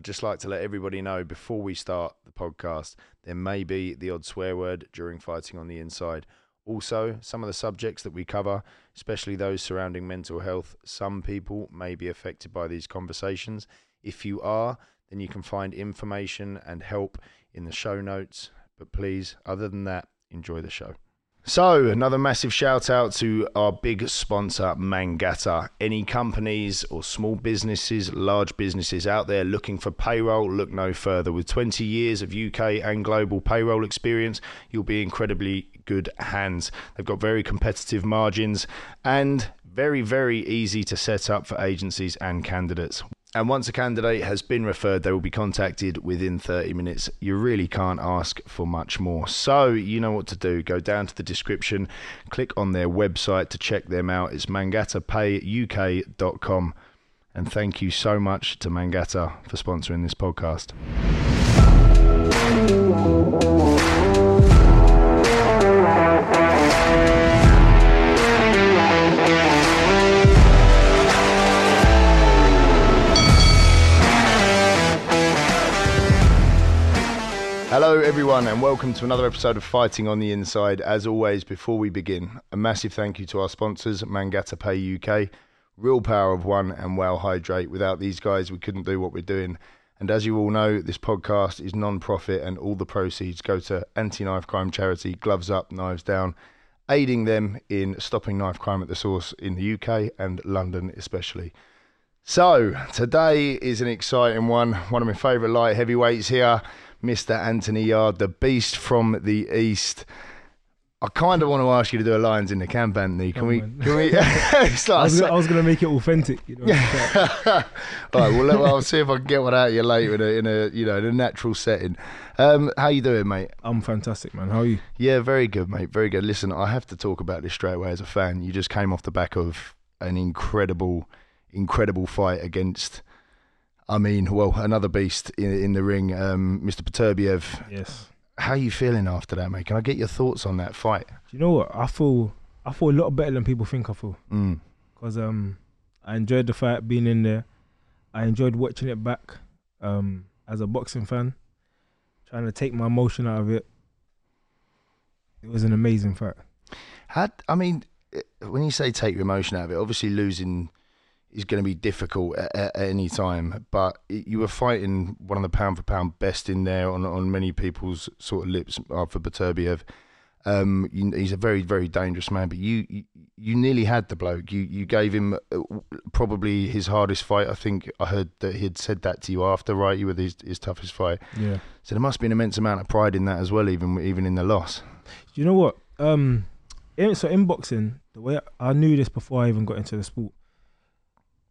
I'd just like to let everybody know before we start the podcast, there may be the odd swear word during fighting on the inside. Also, some of the subjects that we cover, especially those surrounding mental health, some people may be affected by these conversations. If you are, then you can find information and help in the show notes. But please, other than that, enjoy the show. So, another massive shout out to our big sponsor, Mangata. Any companies or small businesses, large businesses out there looking for payroll, look no further. With 20 years of UK and global payroll experience, you'll be incredibly good hands. They've got very competitive margins and very, very easy to set up for agencies and candidates. And once a candidate has been referred, they will be contacted within 30 minutes. You really can't ask for much more. So, you know what to do. Go down to the description, click on their website to check them out. It's mangatapayuk.com. And thank you so much to Mangata for sponsoring this podcast. Hello, everyone, and welcome to another episode of Fighting on the Inside. As always, before we begin, a massive thank you to our sponsors, Mangata Pay UK, Real Power of One, and Wow Hydrate. Without these guys, we couldn't do what we're doing. And as you all know, this podcast is non profit, and all the proceeds go to anti knife crime charity Gloves Up, Knives Down, aiding them in stopping knife crime at the source in the UK and London, especially. So, today is an exciting one. One of my favourite light heavyweights here. Mr. Anthony Yarde, the beast from the east. I kind of want to ask you to do a Lions in the camp, Anthony. Can Oh, we? man. Can we? like I was, was gonna make it authentic. You know, say- All right. Well, let- I'll see if I can get one out of you later in a, in a you know in a natural setting. Um, how you doing, mate? I'm fantastic, man. How are you? Yeah, very good, mate. Very good. Listen, I have to talk about this straight away as a fan. You just came off the back of an incredible, incredible fight against. I mean, well, another beast in, in the ring, um, Mr. Beterbiev. Yes. How are you feeling after that, mate? Can I get your thoughts on that fight? Do you know what? I feel I feel a lot better than people think I feel. Mm. Cause um, I enjoyed the fight, being in there. I enjoyed watching it back. Um, as a boxing fan, trying to take my emotion out of it. It was an amazing fight. Had I mean, eh, when you say take your emotion out of it, obviously losing is going to be difficult at, at, any time. But you were fighting one of the pound for pound best in there on on many people's sort of lips uh, for Beterbiev. Um, you, he's a very very dangerous man, but you, you you nearly had the bloke. You you gave him uh, probably his hardest fight. I think I heard that he had said that to you after, right? You were his, his toughest fight. Yeah. So there must be an immense amount of pride in that as well, even even in the loss. Do you know what? Um, in, so in boxing, the way I knew this before I even got into the sport.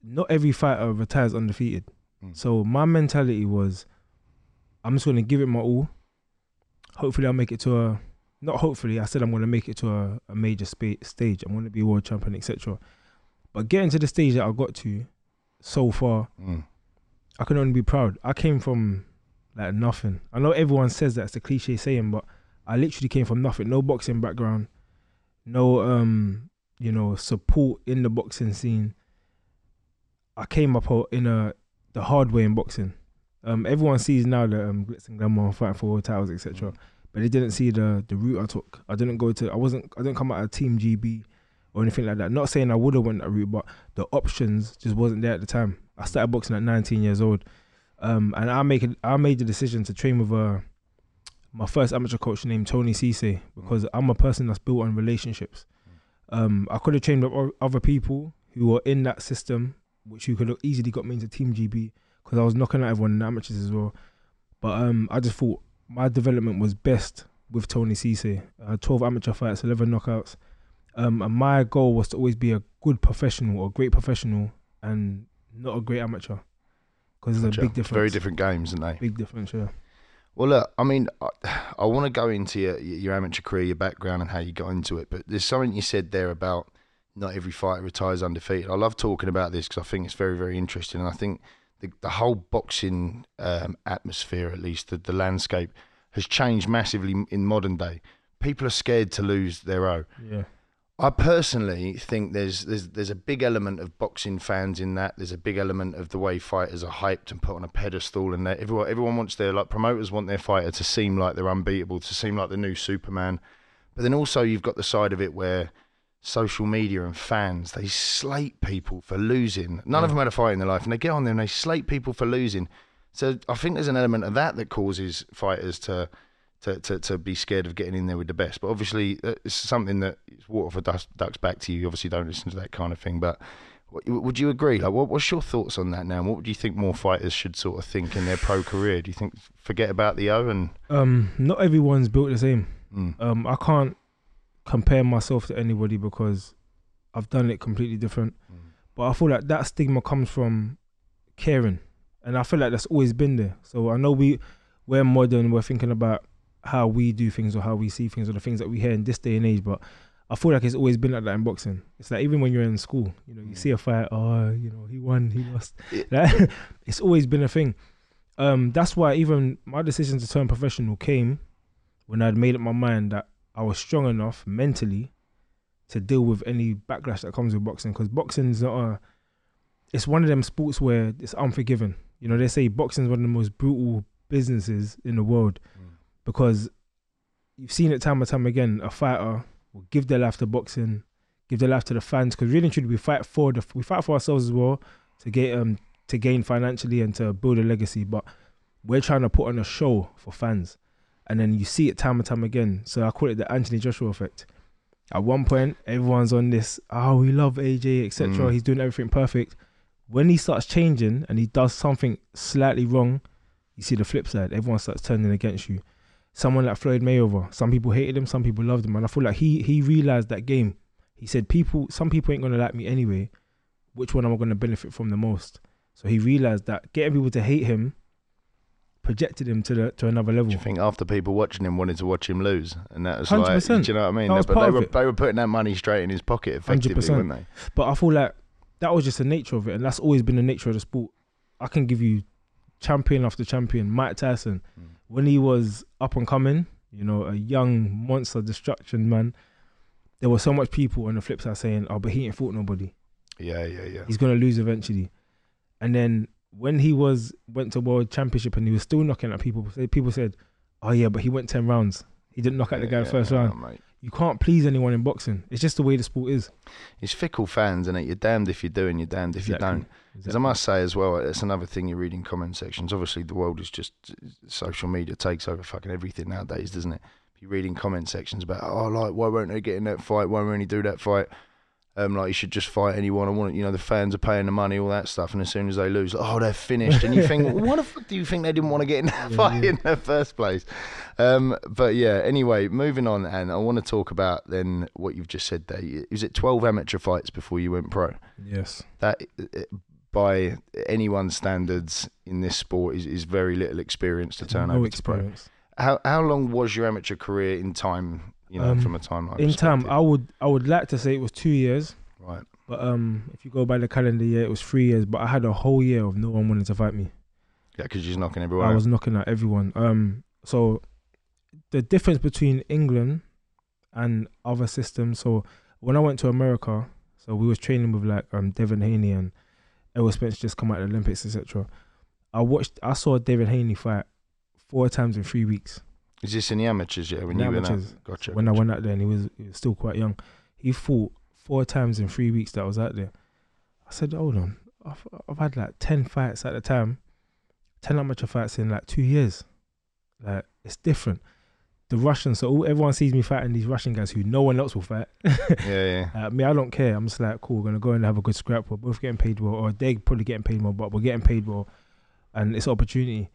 Not every fighter retires undefeated. Mm. So my mentality was, I'm just gonna give it my all. Hopefully, I'll make it to a. Not hopefully, I said I'm gonna make it to a, a major spa- stage. I'm gonna be world champion, etc. But getting to the stage that I got to, so far, Mm. I can only be proud. I came from like nothing. I know everyone says that's a cliche saying, but I literally came from nothing. No boxing background, no um, you know, support in the boxing scene. I came up in a the hard way in boxing. Um, everyone sees now that um, glitz and glamour, fighting for world titles, etc. But they didn't see the the route I took. I didn't go to. I wasn't. I didn't come out of Team GB or anything like that. Not saying I would have went that route, but the options just wasn't there at the time. I started boxing at 19 years old, um, and I make it, I made the decision to train with uh, my first amateur coach named Tony Cisse because I'm a person that's built on relationships. Um, I could have trained with other people who were in that system, which you could have easily got me into Team GB because I was knocking out everyone in the amateurs as well. But um, I just thought my development was best with Tony Cisse. Uh, 12 amateur fights, 11 knockouts. Um, and my goal was to always be a good professional, a great professional, and not a great amateur. Because there's a big difference. Very different games, aren't they? Big difference, yeah. Well, look, I mean, I, I want to go into your, your amateur career, your background, and how you got into it. But there's something you said there about not every fighter retires undefeated. I love talking about this because I think it's very, very interesting. And I think the, the whole boxing um, atmosphere, at least the, the landscape, has changed massively in modern day. People are scared to lose their own. Yeah. I personally think there's there's there's a big element of boxing fans in that. There's a big element of the way fighters are hyped and put on a pedestal, and that everyone everyone wants their like promoters want their fighter to seem like they're unbeatable, to seem like the new Superman. But then also you've got the side of it where social media and fans they slate people for losing. None of them had a fight in their life, and they get on there and they slate people for losing. So I think there's an element of that that causes fighters to to, to, to be scared of getting in there with the best. But obviously, uh, it's something that it's water for dust, ducks back to you. You obviously don't listen to that kind of thing. But would you agree? Like, what, what's your thoughts on that now? And what do you think more fighters should sort of think in their pro career? Do you think forget about the O and Um, not everyone's built the same. mm, Um, I can't compare myself to anybody because I've done it completely different. But I feel like that stigma comes from caring, and I feel like that's always been there. So I know we we're modern. We're thinking about how we do things or how we see things or the things that we hear in this day and age. But I feel like it's always been like that in boxing. It's like even when you're in school, you know, you Mm. see a fight. Oh, you know, he won, he lost. Like, it's always been a thing. Um, that's why even my decision to turn professional came when I'd made up my mind that I was strong enough mentally to deal with any backlash that comes with boxing because boxing's not a it's one of them sports where it's unforgiving. You know, they say boxing's one of the most brutal businesses in the world Mm. because you've seen it time and time again. A fighter will give their life to boxing, give their life to the fans because really and truly we fight for the we fight for ourselves as well to get um to gain financially and to build a legacy. But we're trying to put on a show for fans, and then you see it time and time again. So I call it the Anthony Joshua effect. At one point, everyone's on this. Oh, we love AJ, etc. Mm. He's doing everything perfect. When he starts changing and he does something slightly wrong, you see the flip side. Everyone starts turning against you. Someone like Floyd Mayweather. Some people hated him, some people loved him, and I feel like he he realized that game. He said, "People, some people ain't gonna like me anyway. Which one am I gonna benefit from the most?" So he realized that getting people to hate him projected him to the to another level. Do you think after people watching him wanted to watch him lose, and that was 100%. like, do you know what I mean? That but they were they were putting that money straight in his pocket effectively, 100%. weren't they? But I feel like that was just the nature of it, and that's always been the nature of the sport. I can give you champion after champion. Mike Tyson, Mm. when he was up and coming, you know, a young monster destruction man. There were so much people on the flip side saying, "Oh, but he ain't fought nobody. Yeah, yeah, yeah. He's gonna lose eventually." And then when he was went to world championship and he was still knocking at people, people said, "Oh yeah, but he went ten rounds. He didn't knock out the guy Yeah, the first yeah, round." mate. You can't please anyone in boxing. It's just the way the sport is. It's fickle fans, and it? You're damned if you do, and you're damned if you don't. As I must say as well, it's another thing you read in comment sections. Obviously, the world is just social media takes over fucking everything nowadays, doesn't it? If you read in comment sections about, oh, like why won't they get in that fight? Why won't he do that fight? Um, like you should just fight anyone. I want, you know, the fans are paying the money, all that stuff. And as soon as they lose, like, oh, they're finished. And you think, well, what the fuck do you think they didn't want to get in that Yeah, fight yeah. in the first place? Um, but yeah, anyway, moving on, and I want to talk about then what you've just said there. Is it twelve amateur fights before you went pro? Yes. that uh, by anyone's standards in this sport is, is very little experience to turn no over to pro. experience. How how long was your amateur career in time? You know, Um, from a timeline. In time. I would I would like to say it was two years, right. but um, if you go by the calendar year, it was three years. But I had a whole year of no one wanting to fight me. Yeah, because you're knocking everyone. I was knocking at everyone. Um, so the difference between England and other systems. So when I went to America, so we was training with like um Devin Haney and Errol Spence just come out of the Olympics, etc. I watched, I saw Devin Haney fight four times in three weeks. Is this in the amateurs? Yeah, when The you went amateurs. out. Gotcha. when I went out there and he was, he was still quite young. He fought four times in three weeks that I was out there. I said, hold on, I've, I've had like 10 fights at the time, 10 amateur fights in like two years. Like, it's different. The Russians, so all, everyone sees me fighting these Russian guys who no one else will fight. Yeah, yeah. Uh, me, I don't care. I'm just like, cool, we're going to go and have a good scrap. We're both getting paid well, or they're probably getting paid more, but we're getting paid well. And it's opportunity.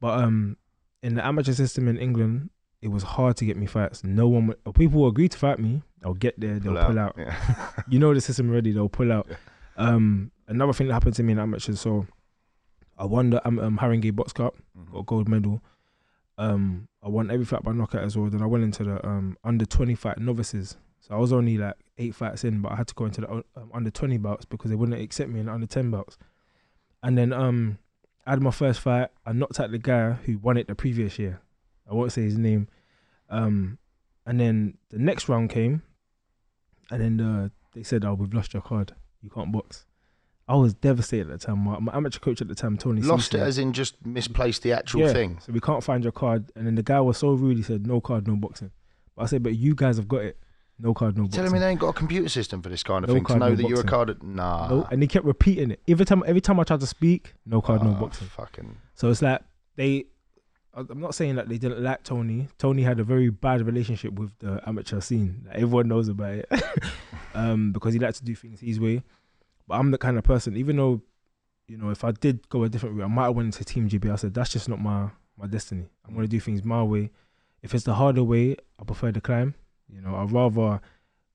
But um, in the amateur system in England, it was hard to get me fights. No one, would, people agree to fight me. I'll get there, they'll pull out. Yeah. You know the system already, they'll pull out. Yeah. Um, another thing that happened to me in amateur. so I won the um, um, Haringey Box Cup, got a gold medal. Um, I won every fight by knockout as well. Then I went into the um under twenty fight novices. So I was only like eight fights in, but I had to go into the um, under twenty bouts because they wouldn't accept me in the under ten bouts. And then um, I had my first fight. I knocked out the guy who won it the previous year. I won't say his name. Um, and then the next round came. and then uh, they said, "Oh, we've lost your card. You can't box." I was devastated at the time. My, my amateur coach at the time, Tony, Lost Cecil, it as in just misplaced the actual Yeah. thing. So we can't find your card. And then the guy was so rude. He said, "No card, no boxing." But I said, "But you guys have got it. No card, no boxing." Telling me they ain't got a computer system for this kind of No thing to know no that you're a card. Nah. No, and he kept repeating it every time. Every time I tried to speak, no card, no Ah, boxing. Fucking. So it's like they. I'm not saying that they didn't like Tony. Tony had a very bad relationship with the amateur scene. Like everyone knows about it, um, because he likes to do things his way. But I'm the kind of person, even though, you know, if I did go a different route, I might have went into Team GB. I said that's just not my my destiny. I'm gonna do things my way. If it's the harder way, I prefer the climb. You know, I'd rather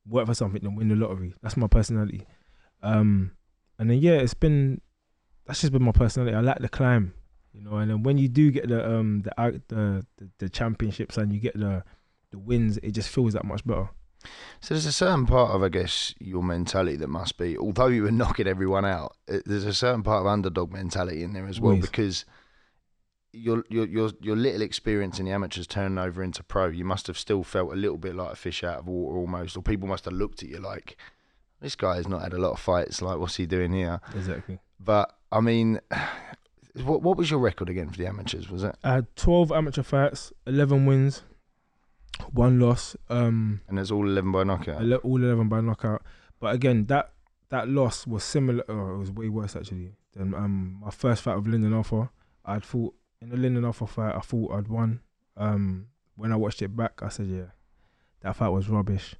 work for something than win the lottery. That's my personality. Um, and then yeah, it's been that's just been my personality. I like the climb, you know. And then when you do get the um the out- the the, the championships and you get the the wins, it just feels that much better. So there's a certain part of, I guess, your mentality that must be, although you were knocking everyone out, it, there's a certain part of underdog mentality in there as well Always. because your your your your little experience in the amateurs turning over into pro, you must have still felt a little bit like a fish out of water almost, or people must have looked at you like, this guy has not had a lot of fights. Like, what's he doing here? Exactly. But I mean, what what was your record again for the amateurs? Was it? I had 12 amateur fights, 11 wins, one loss. Um, And it's all eleven by knockout. ele- all 11 by knockout. But again, that that loss was similar. Oh, it was way worse actually than um my first fight with Lyndon Arthur. I'd fought in the Lyndon Arthur fight. I thought I'd won. Um, when I watched it back, I said, yeah, that fight was rubbish.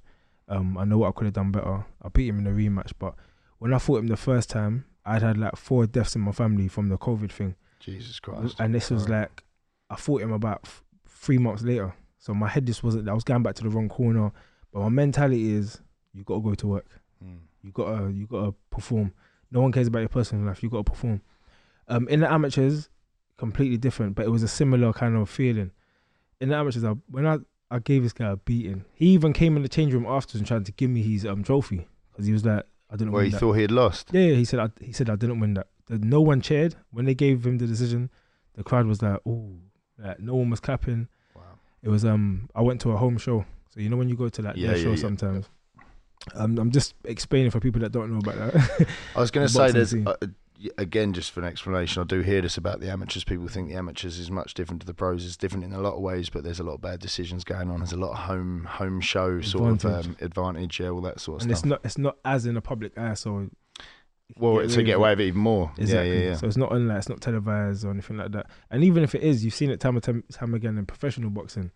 Um, I know what I could have done better. I beat him in the rematch, but when I fought him the first time, I'd had like four deaths in my family from the COVID thing. Jesus Christ! And this was Right. like, I fought him about f- three months later. So my head just wasn't. I was going back to the wrong corner. But my mentality is, you got to go to work. Mm. You gotta, you gotta perform. No one cares about your personal life. You gotta perform. Um, in the amateurs, completely different, but it was a similar kind of feeling. In the amateurs, I, when I, I gave this guy a beating, he even came in the change room afterwards and tried to give me his um trophy because he was like, I didn't Well, win he that. thought he had lost. Yeah, yeah, he said I, he said I didn't win that. The, no one cheered when they gave him the decision. The crowd was like, "Oh, like no one was clapping." Wow. It was um. I went to a home show, so you know when you go to like Yeah, their yeah, show yeah. sometimes. Um, I'm just explaining for people that don't know about that. I was going to say there's uh, again just for an explanation. I do hear this about the amateurs. People think the amateurs is much different to the pros. It's different in a lot of ways, but there's a lot of bad decisions going on. There's a lot of home home show sort Advantage. of um, advantage, yeah, all that sort of stuff. and it's not it's not as in the public eye, so well, to get away with it even more. Exactly. Yeah, yeah, yeah. So it's not on like it's not televised or anything like that. And even if it is, you've seen it time and time, time again in professional boxing.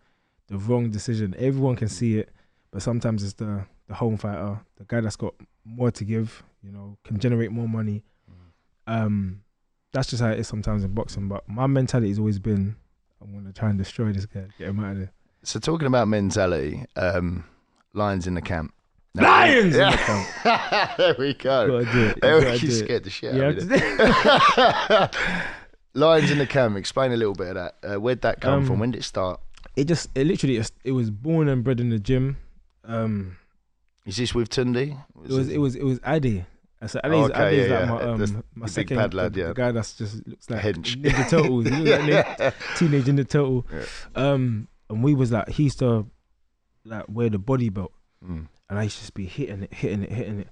The wrong decision, everyone can see it, but sometimes it's the the home fighter, the guy that's got more to give, you know, can generate more money. Um, that's just how it is sometimes in boxing. But my mentality has always been, I'm gonna try and destroy this guy, get him out of there. So talking about mentality, um, lions in the camp. Lions in the camp. there we go. Gotta do it. There we scared the shit Yeah, out of me. Lions in the camp. Explain a little bit of that. Uh, where'd that come Um, from? When did it start? it just it literally it, was born and bred in the gym. Um, Is this with Tunde? It was it was it was Adi. I said Oh, Adi's, okay, Adi's yeah, like my That's um my second bad lad, the, yeah. the guy that's just looks like Hench. Ninja Turtles. He like yeah. Teenage Ninja Turtle. Yeah. Um, and we was like he used to like wear the body belt, Mm. and I used to just be hitting it, hitting it, hitting it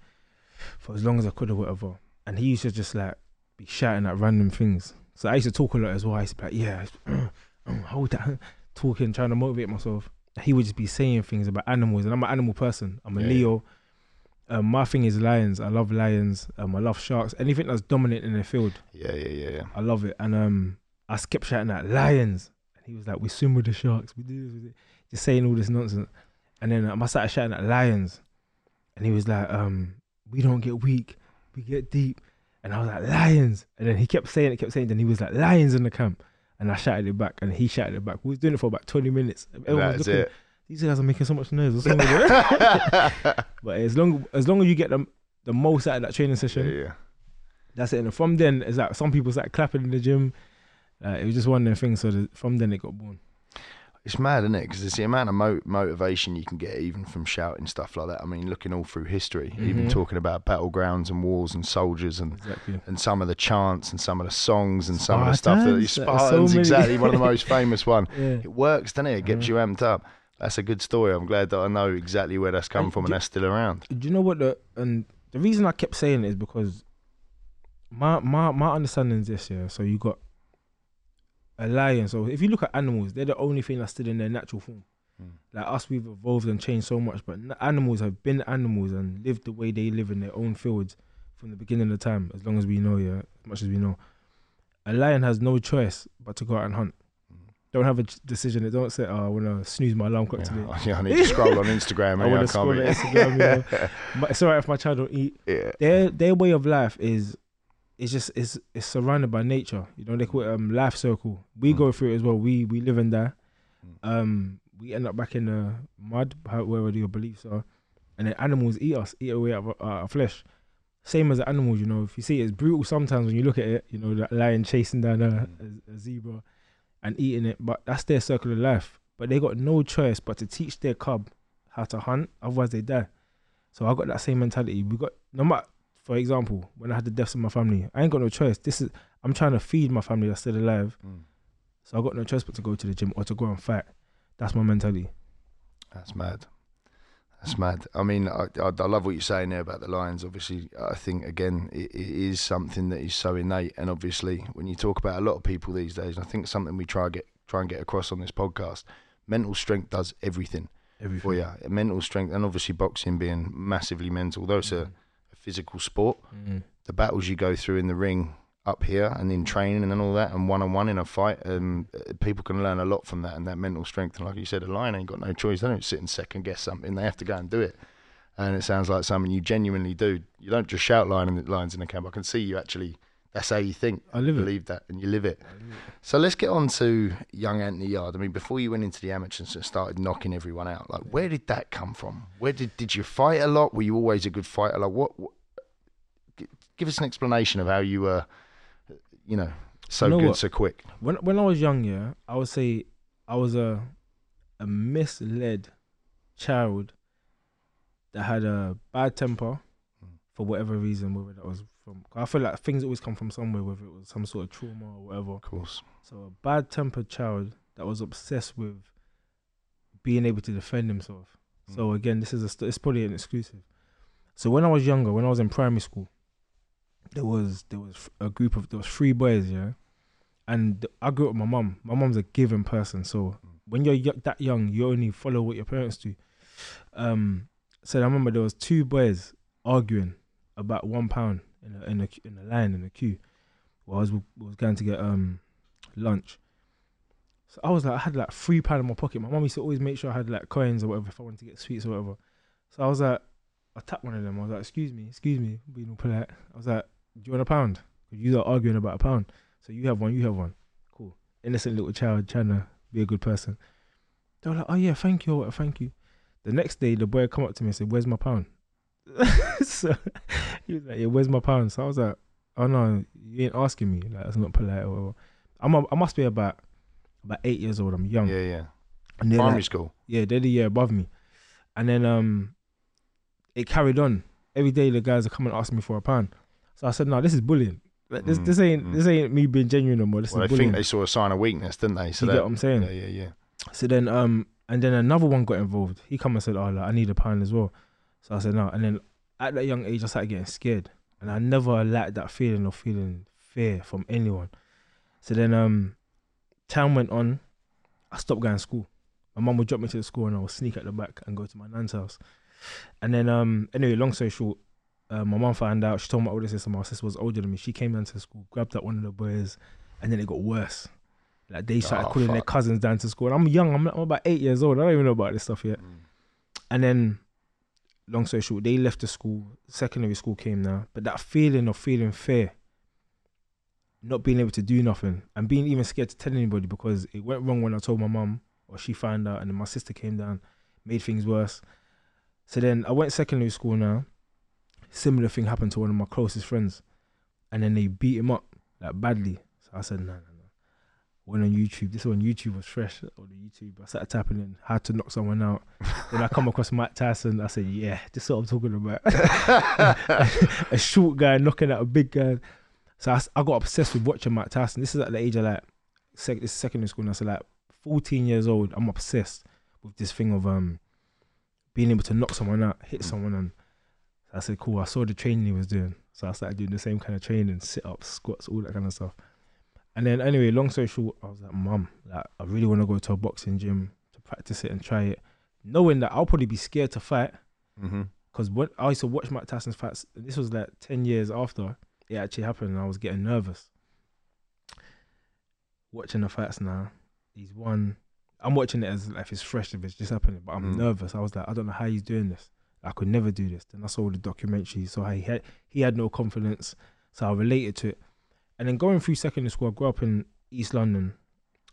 for as long as I could or whatever. And he used to just like be shouting at random things. So I used to talk a lot as well. I used to be like, yeah, hold that, talking, trying to motivate myself. He would just be saying things about animals, and I'm an animal person. I'm a Yeah. Leo. Um, my thing is lions. I love lions. Um, I love sharks. Anything that's dominant in the field, Yeah, yeah, yeah, yeah. I love it. And um, I kept shouting at lions, and he was like, "We swim with the sharks. We do this, we do," just saying all this nonsense. And then um, I started shouting at lions, and he was like, "Um, we don't get weak, we get deep." And I was like, "Lions!" And then he kept saying it, kept saying. it. Then he was like, "Lions in the camp," and I shouted it back, and he shouted it back. We was doing it for about twenty minutes. Everyone was That's looking, it. These guys are making so much noise. What's wrong with it? but as long as long as you get them the most out of that training session, yeah. that's it. And from then, it's like some people started clapping in the gym. Uh, it was just one of them things. So the, from then, it got born. It's mad, isn't it? Because it's the amount of mo- motivation you can get even from shouting stuff like that. I mean, looking all through history, even Mhm. talking about battlegrounds and wars and soldiers and Exactly. and some of the chants and some of the songs and some of the stuff that Spartans, Spartans, so exactly one of the most famous one. Yeah. It works, doesn't it? It gets Mhm. you amped up. That's a good story. I'm glad that I know exactly where that's come And from do- and that's still around. Do you know what the and the reason I kept saying it is because my my my understanding is this, yeah. So you got a lion. So if you look at animals, they're the only thing that's still in their natural form. Mm. Like us, we've evolved and changed so much, but animals have been animals and lived the way they live in their own fields from the beginning of time, as long as we know, yeah, as much as we know. A lion has no choice but to go out and hunt. Don't have a decision. They don't say, "Oh, I want to snooze my alarm clock today." Yeah, yeah, I need to scroll on Instagram. I wanna scroll on Instagram, you know. It's alright if my child don't eat. yeah. Their their way of life is, it's just it's it's surrounded by nature. You know, they call it um life circle. We Mm. go through it as well. We we live and die. Mm. Um, we end up back in the mud, wherever your beliefs are, and then animals eat us, eat away our, our flesh. Same as the animals, you know. If you see it, it's brutal sometimes when you look at it. You know, that lion chasing down a, a, a zebra and eating it, but that's their circle of life. But they got no choice but to teach their cub how to hunt, otherwise they die. So I got that same mentality. We got no matter, for example, when I had the deaths in my family, I ain't got no choice. This is I'm trying to feed my family that's still alive, Mm. so I got no choice but to go to the gym or to go and fight. That's my mentality. That's mad. That's mad. I mean, I, I, I love what you're saying there about the Lions. Obviously, I think again it, it is something that is so innate, and obviously, when you talk about a lot of people these days, I think something we try get try and get across on this podcast. Mental strength does everything Everything. for you. Mental strength, and obviously boxing being massively mental. Though it's a, a physical sport, Mm. the battles you go through in the ring up here and in training and then all that and one on one in a fight um uh, people can learn a lot from that and that mental strength and like you said a lion ain't got no choice they don't sit and second guess something they have to go and do it and it sounds like something you genuinely do you don't just shout lion in the lines in the camp i can see you actually that's how you think I live it. believe that and you live it so let's get on to young Anthony Yarde. I mean, before you went into the amateurs and started knocking everyone out, like where did that come from? Where did did you fight a lot? Were you always a good fighter? Like what? what give us an explanation of how you were, you know, so You know good what? so quick. When when I was young, yeah, I would say I was a a misled child that had a bad temper Mm. for whatever reason, whether that was from. I feel like things always come from somewhere, whether it was some sort of trauma or whatever. Of course. So a bad tempered child that was obsessed with being able to defend himself. So again, this is a it's probably an exclusive. So when I was younger, when I was in primary school, there was there was a group of there was three boys, yeah, and I grew up with my mum. My mum's a giving person, so when you're yo- that young, you only follow what your parents do. Um, so I remember there was two boys arguing about one pound in a in a in a line in a queue. While I was was going to get um lunch. So I was like, I had like three pound in my pocket. My mum used to always make sure I had like coins or whatever if I wanted to get sweets or whatever. So I was like, I tapped one of them. I was like, excuse me, excuse me, being polite. I was like, do you want a pound? You are arguing about a pound. So you have one, you have one. Cool. Innocent little child trying to be a good person. They were like, oh yeah, thank you, thank you. The next day, the boy come up to me and said, where's my pound? so he was like, yeah, where's my pound? So I was like, oh no, you ain't asking me. Like, that's not polite or whatever. I'm a, I must be about about eight years old. I'm young. Yeah, yeah. And Primary like- school. yeah, they're the year above me. And then um it carried on. Every day the guys are coming asking me for a pound. So I said, no, this is bullying. Like, this Mm, this ain't mm. this ain't me being genuine no more. This Well, is I bullying. think they saw a sign of weakness, didn't they? So you that, get what I'm saying? yeah, yeah, yeah. So then um and then another one got involved. He come and said, Oh like, I need a pound as well. So I said no. And then at that young age I started getting scared. And I never liked that feeling of feeling fear from anyone. So then um time went on, I stopped going to school. My mum would drop me to the school and I would sneak at the back and go to my nan's house. And then um anyway, long story short, uh, my mom found out, she told my older sister, my sister was older than me. She came down to school, grabbed up one of the boys, and then it got worse. Like they started Oh, calling their cousins down to school. And I'm young, I'm, I'm about eight years old. I don't even know about this stuff yet. Mm. And then, long story short, they left the school. Secondary school came now, but that feeling of feeling fear, not being able to do nothing, and being even scared to tell anybody because it went wrong when I told my mum, or she found out, and then my sister came down, made things worse. So then I went secondary school now. Similar thing happened to one of my closest friends, and then they beat him up like badly. So I said, no, no, no. Went on YouTube. This is when YouTube was fresh on the YouTube. I started tapping in how to knock someone out. Then I come across Mike Tyson. I said, yeah, this is what I'm talking about. a short guy knocking out a big guy. So I got obsessed with watching Mike Tyson. This is at the age of like, sec- this is secondary school now. So like 14 years old, I'm obsessed with this thing of um being able to knock someone out, hit Mm. someone, and I said, cool. I saw the training he was doing, so I started doing the same kind of training, sit ups, squats, all that kind of stuff. And then anyway, long story short, I was like, Mum, like I really want to go to a boxing gym to practice it and try it, knowing that I'll probably be scared to fight Mm-hmm. because when I used to watch Mike Tyson's fights, and this was like ten years after it actually happened, and I was getting nervous. Watching the fights now, he's won. I'm watching it as like if it's fresh, if it's just happening, but I'm Mm. nervous. I was like, I don't know how he's doing this. I could never do this. Then I saw the documentary, so he had he had no confidence, so I related to it. And then going through secondary school, I grew up in East London,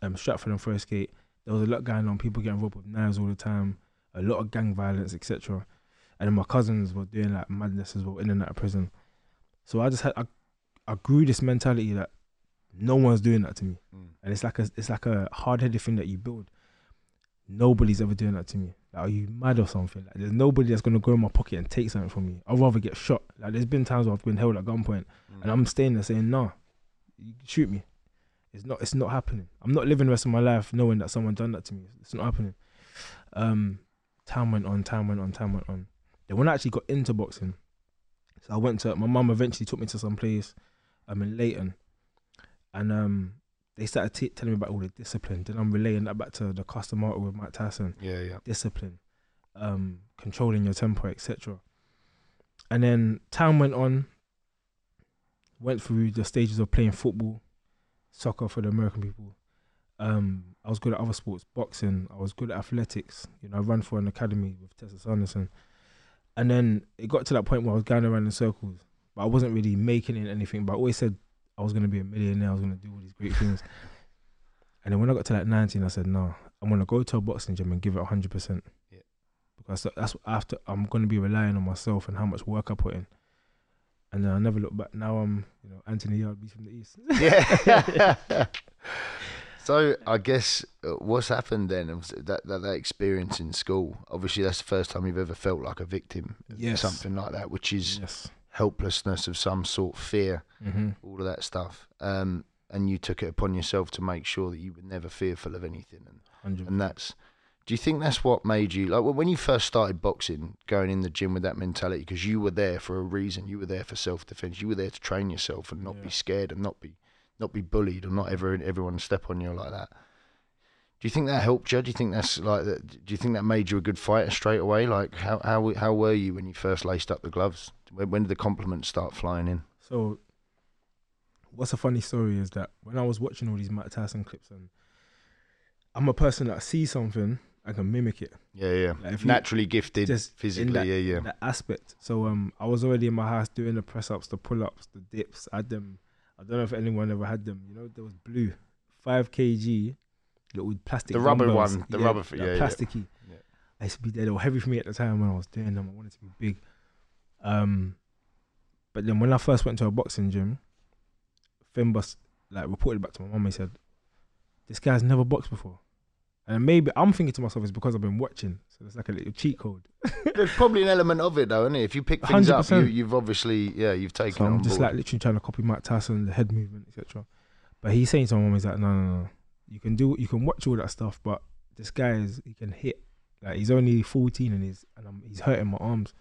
um, Stratford and Forest Gate. There was a lot going on. People getting robbed with knives all the time, a lot of gang violence, etc. And then my cousins were doing like madness as well, in and out of prison. So I just had I, I grew this mentality that no one's doing that to me, Mm. and it's like a it's like a hard headed thing that you build. Nobody's ever doing that to me. Are you mad or something? Like, there's nobody that's gonna go in my pocket and take something from me. I'd rather get shot. Like, there's been times where I've been held at gunpoint, Mm. and I'm staying there saying, "No, you shoot me." It's not. It's not happening. I'm not living the rest of my life knowing that someone done that to me. It's not happening. Um, time went on. Time went on. Time went on. Then when I actually got into boxing, so I went to my mum. Eventually took me to some place, I'm in Leyton, and um, they started t- telling me about all the discipline. Then I'm relaying that back to the customer with Mike Tyson Yeah, yeah. discipline, um, controlling your temper, etc. And then time went on. Went through the stages of playing football, soccer for the American people. Um, I was good at other sports, boxing. I was good at athletics. You know, I ran for an academy with Tessa Sanderson. And then it got to that point where I was going around in circles, but I wasn't really making it anything. But I always said I was going to be a millionaire. I was going to do all these great things. And then when I got to like 19, I said, no, I'm to go to a boxing gym and give it 100%. Yeah. Because that's after I'm going to be relying on myself and how much work I put in. And then I never look back. Now I'm, you know, Anthony Yardley from the East. Yeah. so I guess uh, what's happened then that, that that experience in school. Obviously, that's the first time you've ever felt like a victim, Yes. something like that, which is yes. Helplessness of some sort, fear, Mm-hmm. all of that stuff. Um, and you took it upon yourself to make sure that you were never fearful of anything, and 100 and that's. Do you think that's what made you like when you first started boxing, going in the gym with that mentality? Because you were there for a reason. You were there for self defense. You were there to train yourself and not Yeah. be scared and not be not be bullied or not ever everyone step on you like that. Do you think that helped you? Do you think that's like that? Do you think that made you a good fighter straight away? Like how how how were you when you first laced up the gloves? When, when did the compliments start flying in? So, what's a funny story is that when I was watching all these Mike Tyson clips, and I'm a person that sees something, I can mimic it. Yeah, yeah. Like, Naturally gifted, just physically. that- yeah, yeah. That aspect. So, um, I was already in my house doing the press ups, the pull ups, the dips. I had them. I don't know if anyone ever had them. You know, there was blue, five kg, little plastic. The rubber dumbbells. one, the rubber f- that yeah, yeah. plasticky. Yeah. I used to be there. They were heavy for me at the time when I was doing them. I wanted to be big. Um, but then when I first went to a boxing gym, Finbus like reported back to my mum. He said, "This guy's never boxed before." And maybe I'm thinking to myself, it's because I've been watching. So it's like a little cheat code. There's probably an element of it though, isn't it? If you pick things up, you, 100%. you've obviously yeah, you've taken So I'm just board. like literally trying to copy Mike Tyson, the head movement, etc. But he's saying to my mum, he's like, no, no, no. You can do, you can watch all that stuff, but this guy is, he can hit. Like he's only 14 and he's, and I'm, he's hurting my arms.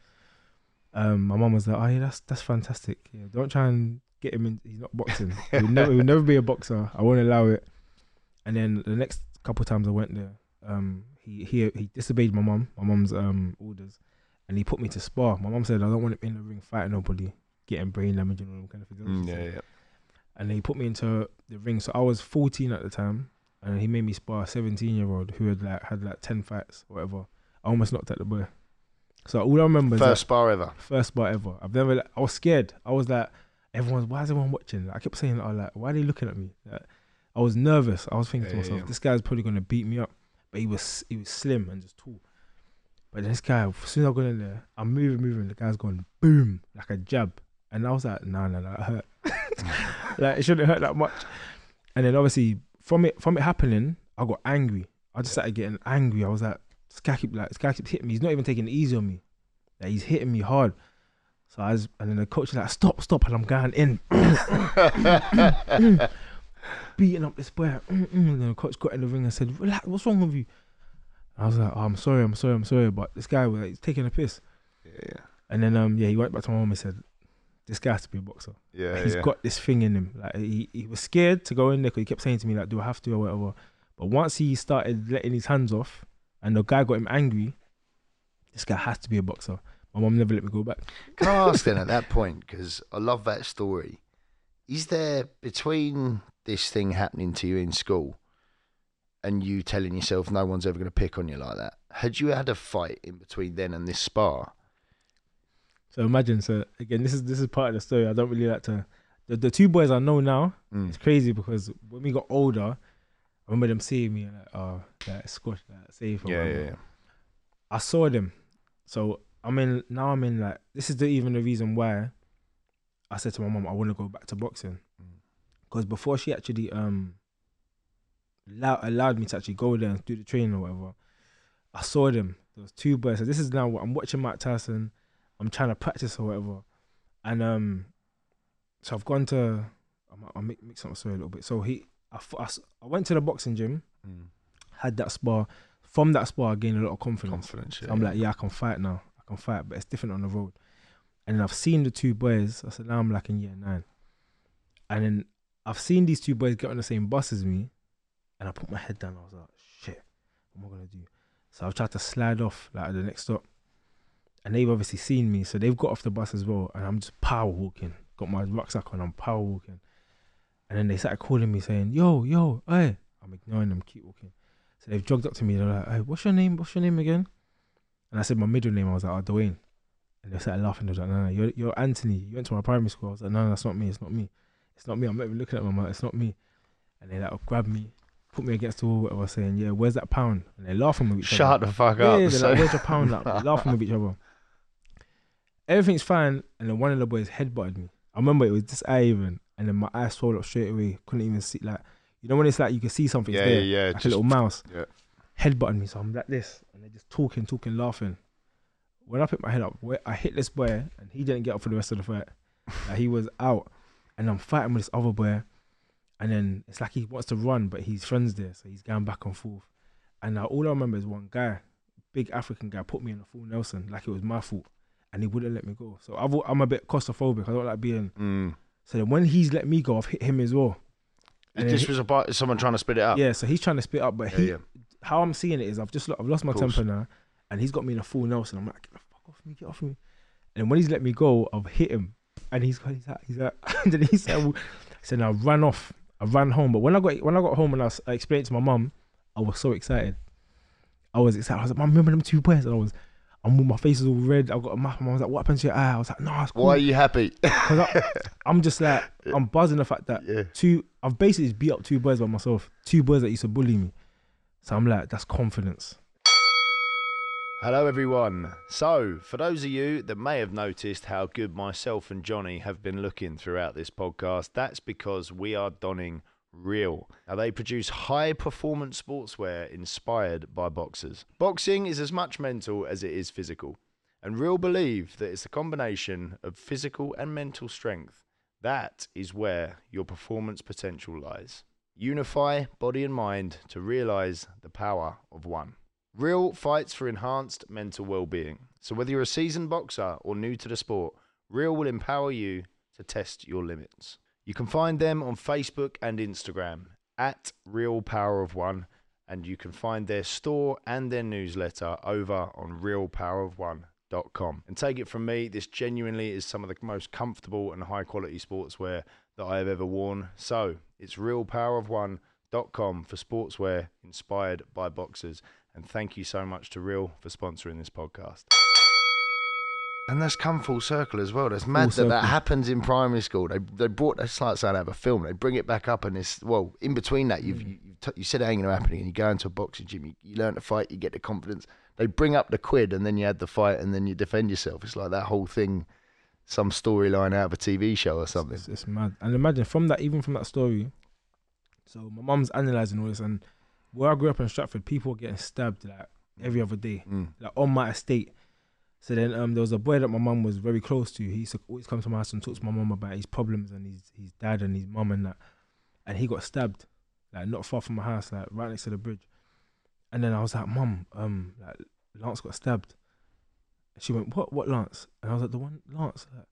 Um, my mum was like, oh yeah, that's that's fantastic. Yeah, don't try and get him in. He's not boxing. he will never, he will never be a boxer. I won't allow it. And then the next couple of times I went there, um, he he he disobeyed my mum, my mum's um orders, and he put me to spar. My mum said I don't want him in the ring fighting nobody, getting brain damage and all kind of things. Mm, yeah, yeah. And he put me into the ring. So I was 14 at the time, and he made me spar a 17 year old who had like had like 10 fights, or whatever. I almost knocked out the boy. So all I remember is First that spar ever. first spar ever. I've never. Like, I was scared. I was like, everyone's. Why is everyone watching? Like, I kept saying, "Oh, like, why are they looking at me?" Like, I was nervous. I was thinking to Yeah, yeah, myself, yeah. "This guy's probably gonna beat me up." But he was he was slim and just tall. But this guy, as soon as I got in there, I'm moving, moving. The guy's going boom like a jab, and I was like, "No, no, no, that hurt." like it shouldn't hurt that much. And then obviously from it from it happening, I got angry. I just started getting angry. I was like, "This guy keep like this guy keeps hitting me. He's not even taking it easy on me. Like he's hitting me hard." So I was, and then the coach was like, "Stop, stop!" And I'm going in, beating up this boy. Mm, mm. And then the coach got in the ring and said, "Relax, what's wrong with you?" I was like, oh, I'm sorry, I'm sorry, I'm sorry, but this guy was like, taking a piss. Yeah, yeah, And then um yeah, he went back to my mom and said, this guy has to be a boxer. yeah. He's yeah. got this thing in him. Like he, he was scared to go in there because he kept saying to me like, do I have to or whatever. But once he started letting his hands off, and the guy got him angry, this guy has to be a boxer. My mom never let me go back. Can I ask then at that point, because I love that story, is there between this thing happening to you in school and you telling yourself no one's ever going to pick on you like that, had you had a fight in between then and this spar? So imagine, so again, this is this is part of the story. I don't really like to. The, the two boys I know now, Mm. it's crazy because when we got older, I remember them seeing me like, oh, that squash, that safe. Yeah, whatever. yeah, yeah. I saw them. So I'm in now. I'm in like this is the, even the reason why I said to my mom I want to go back to boxing Mm. because before she actually um allowed, allowed me to actually go there and do the training or whatever, I saw them. There was two boys. So this is now what I'm watching Mike Tyson. I'm trying to practice or whatever, and um, so I've gone to. I'm, I'll make mix up my story a little bit. So he, I, I, I went to the boxing gym, Mm. had that spar. From that spar, I gained a lot of confidence. Confidence. So I'm like, yeah, I can fight now. I can fight, but it's different on the road. And then I've seen the two boys. I said, now I'm like in year nine. And then I've seen these two boys get on the same bus as me. And I put my head down. I was like, shit, what am I going to do? So I've tried to slide off like at the next stop. And they've obviously seen me. So they've got off the bus as well. And I'm just power walking. Got my rucksack on. I'm power walking. And then they started calling me saying, yo, yo, hey. I'm ignoring them, keep walking. So they've jogged up to me. They're like, hey, what's your name? What's your name again? And I said my middle name. I was like, oh, Dwayne. And they started laughing. They was like, no, no, you're, you're Anthony. You went to my primary school. I was like, no, no, that's not me. It's not me. It's not me. I'm not even looking at my I'm it's not me. And they like grabbed me, put me against the wall, whatever, saying, yeah, where's that pound? And they're laughing with each Shut other. the fuck Yeah, up. yeah, they're so- like, where's your pound? Like, laughing with each other. Everything's fine. And then one of the boys headbutted me. I remember it was this eye even. And then my eye swelled up straight away. Couldn't even see, like, you know, when it's like you can see something yeah, there, yeah, yeah. like just- a little mouse yeah. headbutting me. So I'm like this, and they're just talking, talking, laughing. When I picked my head up, I hit this boy, and he didn't get up for the rest of the fight. Like, he was out, and I'm fighting with this other boy, and then it's like he wants to run, but his friends there, so he's going back and forth. And now all I remember is one guy, big African guy, put me in a full Nelson, like it was my fault, and he wouldn't let me go. So I've, I'm a bit claustrophobic. I don't like being. Mm. So then when he's let me go, I've hit him as well. And This he- was about someone trying to spit it up. yeah, so he's trying to spit up, but yeah. he yeah. how I'm seeing it is I've just I've lost my temper now, and he's got me in a full Nelson. I'm like, get the fuck off me, get off me. And then when he's let me go, I've hit him, and he's got he's like, he's like, and then he said, said, I ran off, I ran home. But when I got when I got home and I explained it to my mum, I was so excited. I was excited. I was like, Mum, remember them two boys? And I was, I'm my face is all red. I've got a map. I was like, what happened to your eye? I was like, no, it's cool. Why are you happy? I, I'm just like, I'm buzzing the fact that yeah. two I've basically beat up two boys by myself. Two boys that used to bully me. So I'm like, that's confidence. Hello, everyone. So, for those of you that may have noticed how good myself and Johnny have been looking throughout this podcast, that's because we are donning real. Now, they produce high performance sportswear inspired by boxers. Boxing is as much mental as it is physical, and Real believe that it's a combination of physical and mental strength. That is where your performance potential lies. Unify body and mind to realize the power of one. Real fights for enhanced mental well-being. So whether you're a seasoned boxer or new to the sport, Real will empower you to test your limits. You can find them on Facebook and Instagram at Real Power of One, and you can find their store and their newsletter over on realpowerofone.com. And take it from me, this genuinely is some of the most comfortable and high quality sportswear that I have ever worn. So it's realpowerofone.com for sportswear inspired by boxers. And thank you so much to Real for sponsoring this podcast. And that's come full circle as well. That's mad that circle. that happens in primary school. They they brought that's like saying I have a film. They bring it back up, and it's well in between that you've Mm. you, you, t- you said it ain't gonna happen, and you go into a boxing gym. You, you learn to fight. You get the confidence. They bring up the quid, and then you had the fight, and then you defend yourself. It's like that whole thing, some storyline out of a TV show or something. It's, it's mad. And imagine from that, even from that story. So my mum's analyzing all this, and where I grew up in Stratford, people were getting stabbed like every other day, Mm. like on my estate. So then um, there was a boy that my mum was very close to. He used to always come to my house and talk to my mum about his problems and his his dad and his mum and that. And he got stabbed, like not far from my house, like right next to the bridge. And then I was like, Mum, um, like Lance got stabbed. And she went, What? What Lance? And I was like, The one Lance. Like,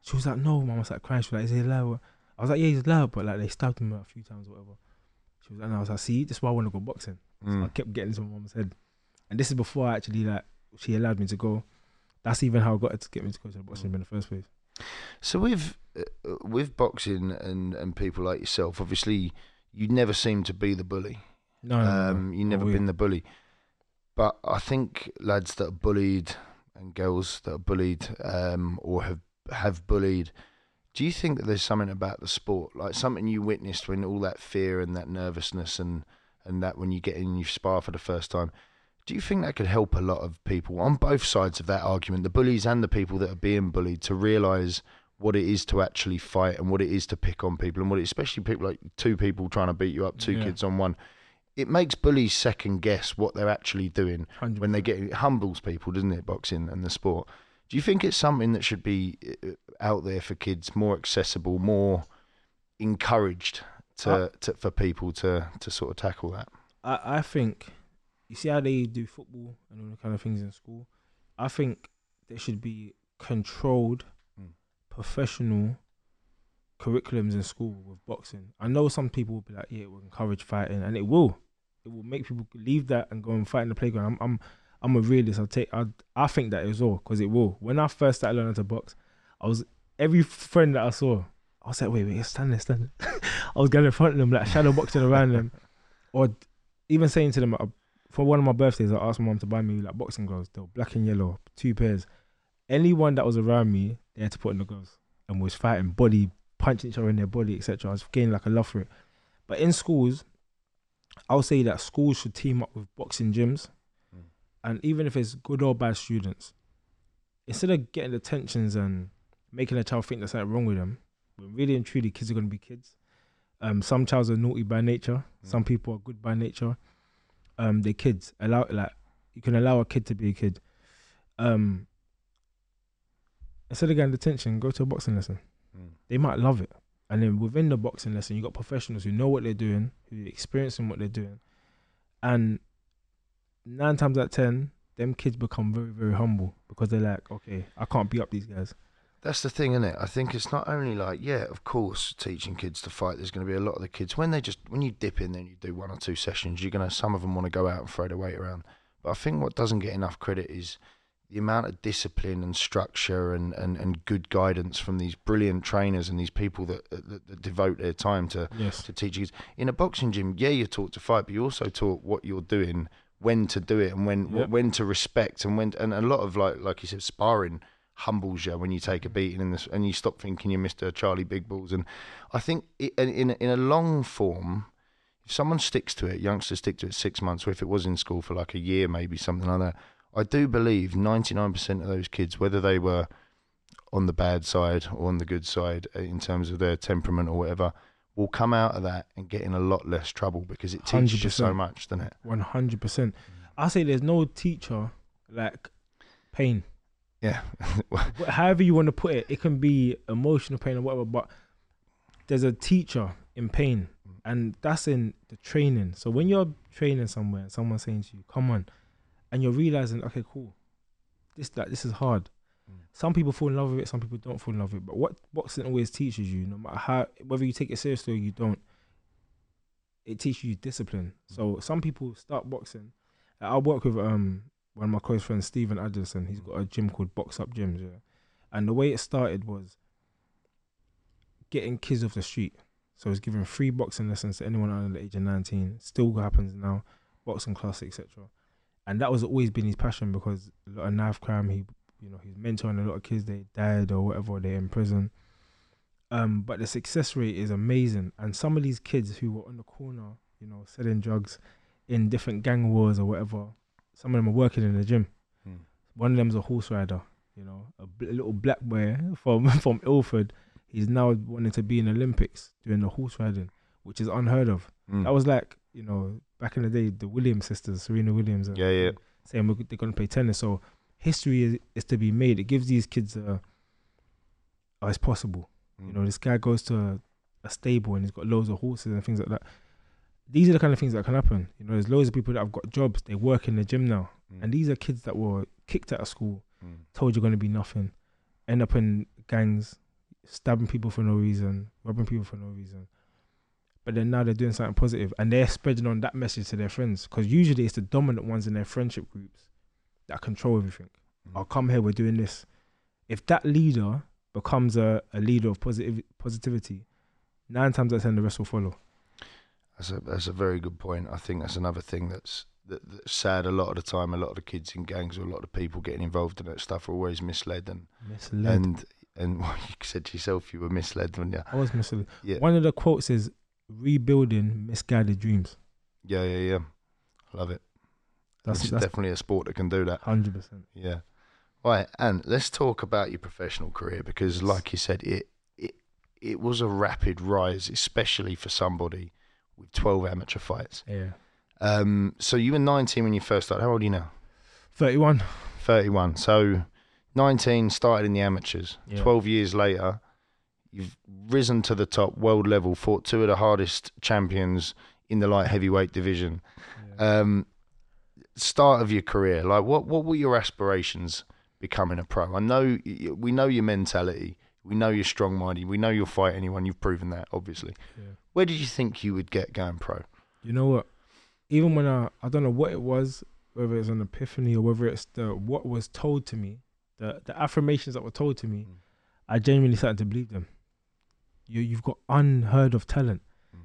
she was like, No, Mum. I was like crying. She was like, Is he alive? I was like, Yeah, he's alive, but like they stabbed him a few times or whatever. She was like, and I was like, See, this is why I want to go boxing. So I Mm. kept getting into my mum's head. And this is before I actually like she allowed me to go. That's even how I got to get me to go to the boxing in the first place. So with uh, with boxing and and people like yourself, obviously you never seem to be the bully. No, Um, you never been the bully. But I think lads that are bullied and girls that are bullied um, or have have bullied. Do you think that there's something about the sport, like something you witnessed when all that fear and that nervousness and and that when you get in and you spar for the first time? Do you think that could help a lot of people on both sides of that argument, the bullies and the people that are being bullied, to realise what it is to actually fight and what it is to pick on people and what it, especially people like two people trying to beat you up, two Yeah. kids on one. It makes bullies second guess what they're actually doing 100%. when they get it humbles people, doesn't it? Boxing and the sport. Do you think it's something that should be uh, out there for kids, more accessible, more encouraged to, Uh, to for people to to sort of tackle that? I, I think you see how they do football and all the kind of things in school. I think there should be controlled, Mm. professional curriculums in school with boxing. I know some people will be like, "Yeah, it will encourage fighting," and it will. It will make people leave that and go and fight in the playground. I'm, I'm, I'm a realist. I take, I, I think that as well because it will. When I first started learning to box, I was every friend that I saw, I was like, "Wait, wait, stand there, stand there." I was going in front of them, like shadow boxing around them, or even saying to them uh, for one of my birthdays, I asked my mom to buy me like boxing gloves. They were black and yellow, two pairs. Anyone that was around me, they had to put in the gloves and was fighting, body punching each other in their body, etc. I was getting like a love for it. But in schools, I'll say that schools should team up with boxing gyms, Mm. and even if it's good or bad students, instead of getting the tensions and making a child think there's something wrong with them, when really and truly kids are going to be kids. Um, some childs are naughty by nature. Some Mm. people are good by nature. Um, they're kids. Allow like you can allow a kid to be a kid. Um, instead of getting detention, go to a boxing lesson. Mm. They might love it. And then within the boxing lesson, you got professionals who know what they're doing, who are experiencing what they're doing, and nine times out of ten, them kids become very, very humble because they're like, okay, I can't beat up these guys. That's the thing, isn't it? I think it's not only like, yeah, of course, teaching kids to fight. There's going to be a lot of the kids when they just when you dip in, then you do one or two sessions. You're gonna some of them want to go out and throw their weight around. But I think what doesn't get enough credit is the amount of discipline and structure and, and, and good guidance from these brilliant trainers and these people that, that, that devote their time to Yes. to teach kids. In a boxing gym, yeah, you're taught to fight, but you're also taught what you're doing, when to do it, and when Yep. when to respect, and when and a lot of like like you said, sparring humbles you when you take a beating in this, and you stop thinking you're Mister Charlie Big Balls. And I think it, in in a, in a long form, if someone sticks to it, youngsters stick to it six months, or if it was in school for like a year, maybe something like that. I do believe 99% of those kids, whether they were on the bad side or on the good side uh, in terms of their temperament or whatever, will come out of that and get in a lot less trouble because it teaches you so much, doesn't it? One hundred percent. I say there's no teacher like pain. Yeah. However you want to put it, it can be emotional pain or whatever. But there's a teacher in pain, and that's in the training. So when you're training somewhere, and someone's saying to you, "Come on," and you're realizing, okay, cool, this like this is hard. Mm. Some people fall in love with it, some people don't fall in love with it. But what boxing always teaches you, no matter how whether you take it seriously or you don't, it teaches you discipline. So some people start boxing. I work with um one of my close friends, Stephen Addison. He's got a gym called Box Up Gyms, yeah. And the way it started was getting kids off the street. So he's giving free boxing lessons to anyone under the age of 19. Still happens now, boxing class, etc. And that was always been his passion because a lot of knife crime, he, you know, he's mentoring a lot of kids. They died or whatever. They're in prison. Um, but the success rate is amazing. And some of these kids who were on the corner, you know, selling drugs in different gang wars or whatever, some of them are working in the gym. Mm. One of them's a horse rider, you know, a, bl- little black boy from from Ilford. He's now wanting to be in the Olympics doing the horse riding, which is unheard of. Mm. That was like, you know, back in the day, the Williams sisters, Serena Williams, Yeah, yeah. saying they're going to play tennis. So history is, is to be made. It gives these kids a, oh, it's possible. Mm. You know, this guy goes to a, a stable and he's got loads of horses and things like that. These are the kind of things that can happen. You know, there's loads of people that have got jobs, they work in the gym now. Mm. And these are kids that were kicked out of school, Mm. told you're going to be nothing, end up in gangs, stabbing people for no reason, robbing people for no reason. But then now they're doing something positive and they're spreading on that message to their friends because usually it's the dominant ones in their friendship groups that control everything. Mm. I'll come here, we're doing this. If that leader becomes a, a leader of positive positivity, nine times out of ten the rest will follow. That's a that's a very good point. I think that's another thing that's that, that's sad. A lot of the time, a lot of the kids in gangs or a lot of people getting involved in that stuff are always misled and Misled. and and well, you said to yourself you were misled when you I was misled. yeah One of the quotes is rebuilding misguided dreams. yeah yeah yeah. I love it. That's that's definitely a sport that can do that. hundred percent. Yeah. Right, and let's talk about your professional career because, like you said, it it it was a rapid rise, especially for somebody with twelve amateur fights. Yeah. Um, so you were nineteen when you first started. How old are you now? Thirty one. Thirty-one. So nineteen started in the amateurs. Yeah. Twelve years later, you've risen to the top world level. Fought two of the hardest champions in the light heavyweight division. Um, start of your career, like what what were your aspirations becoming a pro? I know we know your mentality, we know you're strong minded, we know you'll fight anyone. You've proven that, obviously. Yeah. Where did you think you would get going pro? You know what? Even when I I don't know what it was, whether it's an epiphany or whether it's the what was told to me, the the affirmations that were told to me, Mm. I genuinely started to believe them. You you've got unheard of talent. Mm.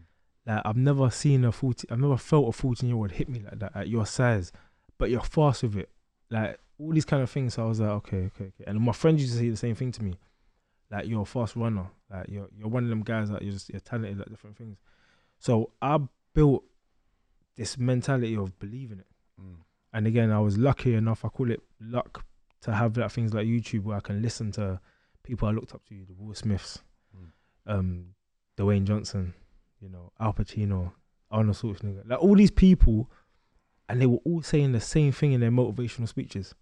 Like I've never seen a fourteen, I've never felt a fourteen year old hit me like that at your size, but you're fast with it. Like all these kind of things. So I was like, okay, okay, okay. And my friends used to say the same thing to me, like you're a fast runner. Like you're you're one of them guys that you're just you're talented at different things. So I built this mentality of believing it. And again, I was lucky enough. I call it luck to have that things like YouTube where I can listen to people I looked up to, the Will Smiths, Mm. um, Dwayne Johnson, you know, Al Pacino, Arnold Schwarzenegger, like all these people, and they were all saying the same thing in their motivational speeches,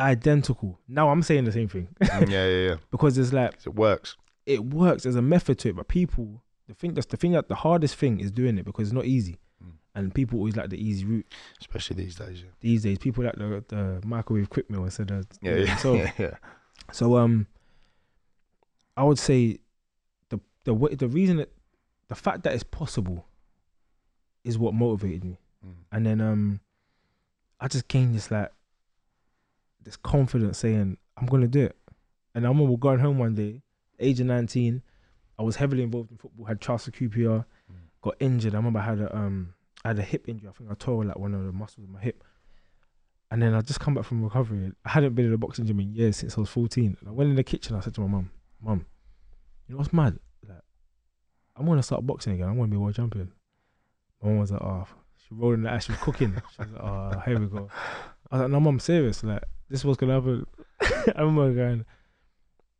identical. Now I'm saying the same thing Mm, yeah, yeah, yeah. because it's like It works. it works. There's a method to it, but people, the thing that's the thing that the hardest thing is doing it because it's not easy, Mm. and people always like the easy route Especially these days. Yeah, these days. People like the the microwave quick meal instead of yeah, yeah. themselves. yeah, yeah. So um, I would say the the way, the reason that the fact that it's possible is what motivated me, Mm. and then um, I just gained this like this confidence saying I'm gonna do it, and I remember going home one day, age of nineteen, I was heavily involved in football, had Charles QPR, Mm. got injured. I remember I had a um, I had a hip injury. I think I tore like one of the muscles in my hip. And then I just come back from recovery. I hadn't been in a boxing gym in years since I was 14. And I went in the kitchen. I said to my mum, Mum, you know what's mad? Like, I'm going to start boxing again. I'm going to be world champion. My mum was like, Oh, she rolled in the ash. She was cooking. She was like, Oh, here we go. I was like, No, mum, serious. Like, this was to happen. I remember going,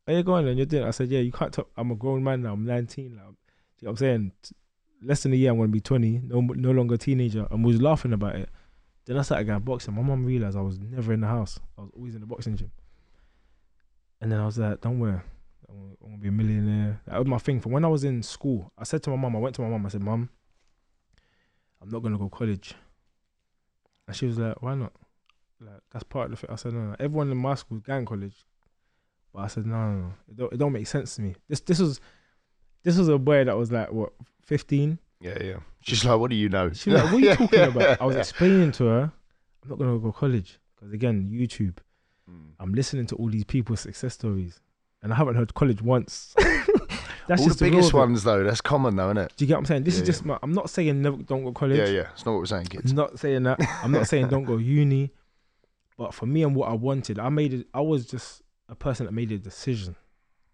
Are you going and you're doing? I said, Yeah, you can't talk. I'm a grown man now. I'm 19. Like, you know I'm saying? Less than a year, I'm to be 20. No, no longer a teenager. And we was laughing about it. Then I started going boxing. My mum realized I was never in the house. I was always in the boxing gym. And then I was like, don't worry. I'm gonna- I'm be a millionaire. That was my thing. From when I was in school, I said to my mum, I went to my mum, I said, Mum, I'm not going to go college. And she was like, why not? Like, that's part of the thing. I said, no, no. Everyone in my school is going college. But I said, no, no, no. It don't, it don't make sense to me. This this was this was a boy that was like, what, 15? Yeah, yeah. She's like, what do you know? She was like, "What are you talking about?" I was explaining to her, "I'm not gonna go college because again, YouTube. Mm. I'm listening to all these people's success stories, and I haven't heard college once. That's All just the biggest ones, though. That's common, though, isn't it? Do you get what I'm saying? This Yeah, is just my. I'm not saying never don't go college. Yeah, yeah. It's not what we're saying, kids. I'm not saying that. I'm not saying don't go uni. But for me and what I wanted, I made it. I was just a person that made a decision.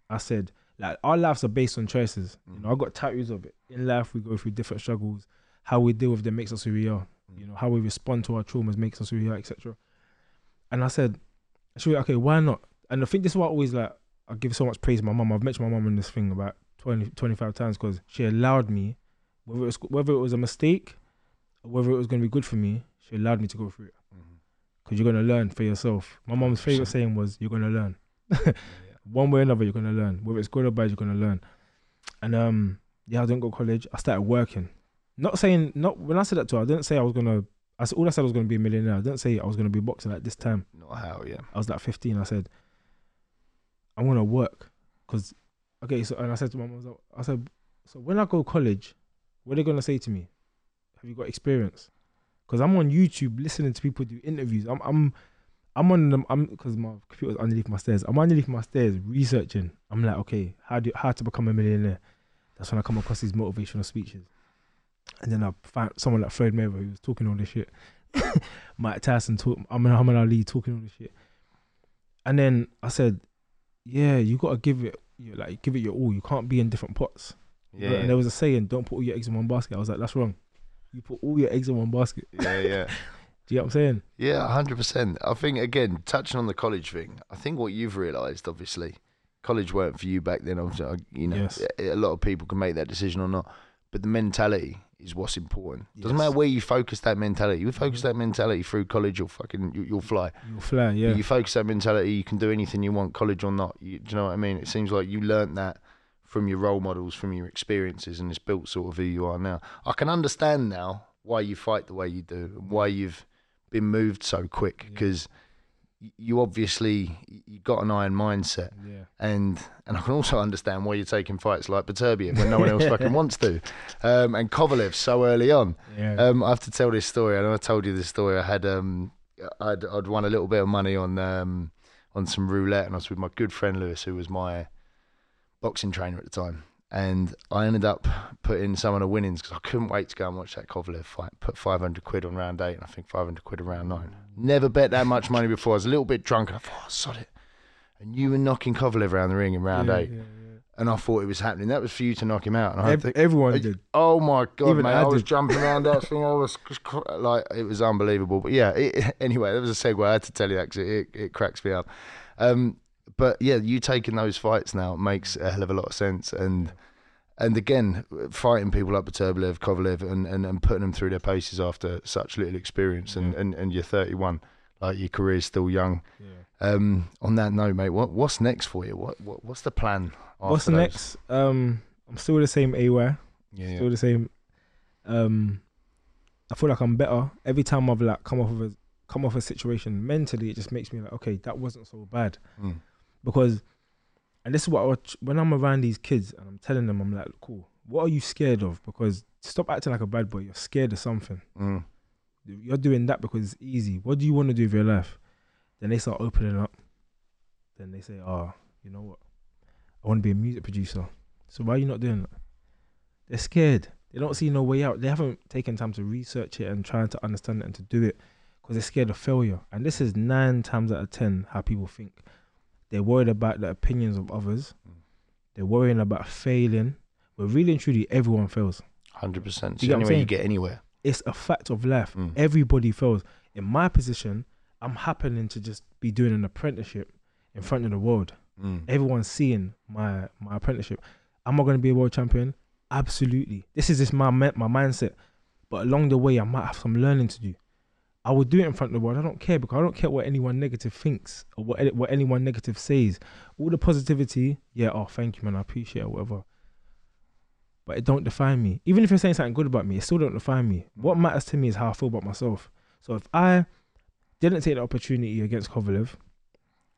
I said, like, our lives are based on choices. You know, I got tattoos of it. In life, we go through different struggles. How we deal with them makes us who we are. You know, how we respond to our traumas makes us who we are, etc. And I said, okay, why not? And I think this is why I always like, I give so much praise to my mum. I've mentioned my mum in this thing about 20, 25 times because she allowed me, whether it was whether it was a mistake, or whether it was going to be good for me, she allowed me to go through it because you're going to learn for yourself. My mum's favorite saying was, "You're going to learn." Yeah. One way or another, you're going to learn. Whether it's good or bad, you're going to learn. And um, yeah, I didn't go to college. I started working. Not saying not when I said that to her, I didn't say I was gonna. I said, all I said I was gonna be a millionaire. I didn't say I was gonna be a boxer at this time. Not how, yeah. I was like 15. I said, I'm gonna work, cause okay. So and I said to my mom, I, said, so when I go college, what are they gonna say to me? Have you got experience? Cause I'm on YouTube listening to people do interviews. I'm I'm I'm on them. I'm because my computer's underneath my stairs. I'm underneath my stairs researching. I'm like, okay, how do how to become a millionaire? That's when I come across these motivational speeches, and then I found someone like Floyd Mayweather who was talking all this shit. Mike Tyson talk. I'm Muhammad Ali talking all this shit, and then I said, yeah, you gotta give it, you like give it your all. You can't be in different pots. Yeah, And there was a saying, don't put all your eggs in one basket. I was like, that's wrong. You put all your eggs in one basket. yeah, yeah. Do you get what I'm saying? Yeah, hundred percent. I think again, touching on the college thing, I think what you've realised, obviously, college weren't for you back then. Obviously, you know, Yes. a lot of people can make that decision or not, but the mentality is what's important. Doesn't Mm-hmm. matter where you focus that mentality. You focus that mentality through college, you'll fucking you, you'll fly. You'll fly, yeah. You focus that mentality, you can do anything you want, college or not. You, do you know what I mean? It seems like you learnt that from your role models, from your experiences, and it's built sort of who you are now. I can understand now why you fight the way you do, and why you've been moved so quick, Yeah. You obviously you got an iron mindset, yeah. and and I can also understand why you're taking fights like Beterbiev when no one else fucking wants to, um, and Kovalev so early on. Yeah. Um, I have to tell this story. I know I told you this story. I had um, I'd, I'd won a little bit of money on um, on some roulette, and I was with my good friend Lewis, who was my boxing trainer at the time. And I ended up putting some of the winnings because I couldn't wait to go and watch that Kovalev fight. Put 500 quid on round eight, and I think 500 quid on round nine. Never bet that much money before. I was a little bit drunk, and I thought, oh, sod it. And you were knocking Kovalev around the ring in round yeah, eight, yeah, and I thought it was happening. That was for you to knock him out. And I Ev- to, everyone did. Oh my god, Even mate! I I, was jumping around that thing. I was like, it was unbelievable. But yeah, it, anyway, that was a segue. I had to tell you that 'cause it, it, it cracks me up. Um, but yeah, you taking those fights now makes a hell of a lot of sense. And and again, fighting people like Beterbiev, Kovalev, and, and, and putting them through their paces after such little experience. And, Yeah. and, and you're 31, like your career's still young. Yeah. Um, on that note, mate, what what's next for you? What, what what's the plan? What's those? next? Um, I'm still the same AY. Yeah, yeah. Still the same. Um, I feel like I'm better every time I've like come off of a come off a situation mentally. It just makes me like, okay, that wasn't so bad Mm. Because, and this is what I, watch- when I'm around these kids and I'm telling them, I'm like, cool. What are you scared of? Because stop acting like a bad boy. You're scared of something. Mm. You're doing that because it's easy. What do you want to do with your life? Then they start opening up. Then they say, oh, you know what? I want to be a music producer. So why are you not doing that? They're scared. They don't see no way out. They haven't taken time to research it and trying to understand it and to do it because they're scared of failure. And this is nine times out of ten how people think. They're worried about the opinions of others. Mm. They're worrying about failing. But really and truly, everyone fails. Hundred percent. It's Do you only get what you get anywhere. It's a fact of life. Mm. Everybody fails. In my position, I'm happening to just be doing an apprenticeship in front of the world. Mm. Everyone's seeing my my apprenticeship. Am I going to be a world champion? Absolutely. This is just my my mindset. But along the way, I might have some learning to do. I will do it in front of the world. I don't care because I don't care what anyone negative thinks or what what anyone negative says. All the positivity, yeah. Oh, thank you, man. I appreciate it. Whatever. But it don't define me. Even if you're saying something good about me, it still don't define me. What matters to me is how I feel about myself. So if I didn't take the opportunity against Kovalev,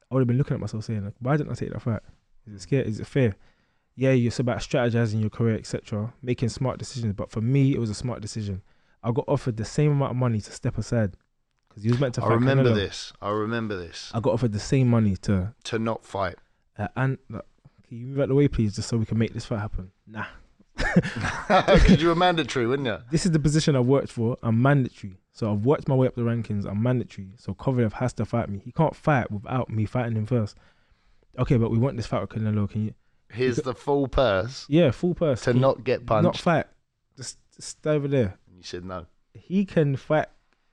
I would have been looking at myself saying, like, why didn't I take that fight? Is it scary? Is it fair? Yeah, it's about strategizing your career, etc., making smart decisions. But for me, it was a smart decision. I got offered the same amount of money to step aside because he was meant to I remember Canelo. this. I remember this. I got offered the same money to To not fight. uh, and like, can you move out of the way, please, just so we can make this fight happen. Nah, Because you were mandatory, wouldn't you? this is the position I've worked for. I'm mandatory. So I've worked my way up the rankings. I'm mandatory. So Kovalev has to fight me. He can't fight without me fighting him first. Okay, but we want this fight with Canelo. Can you? Here's the full purse Yeah, full purse. to you not get punched. Not fight. Just, just stay over there. And you said no. He can fight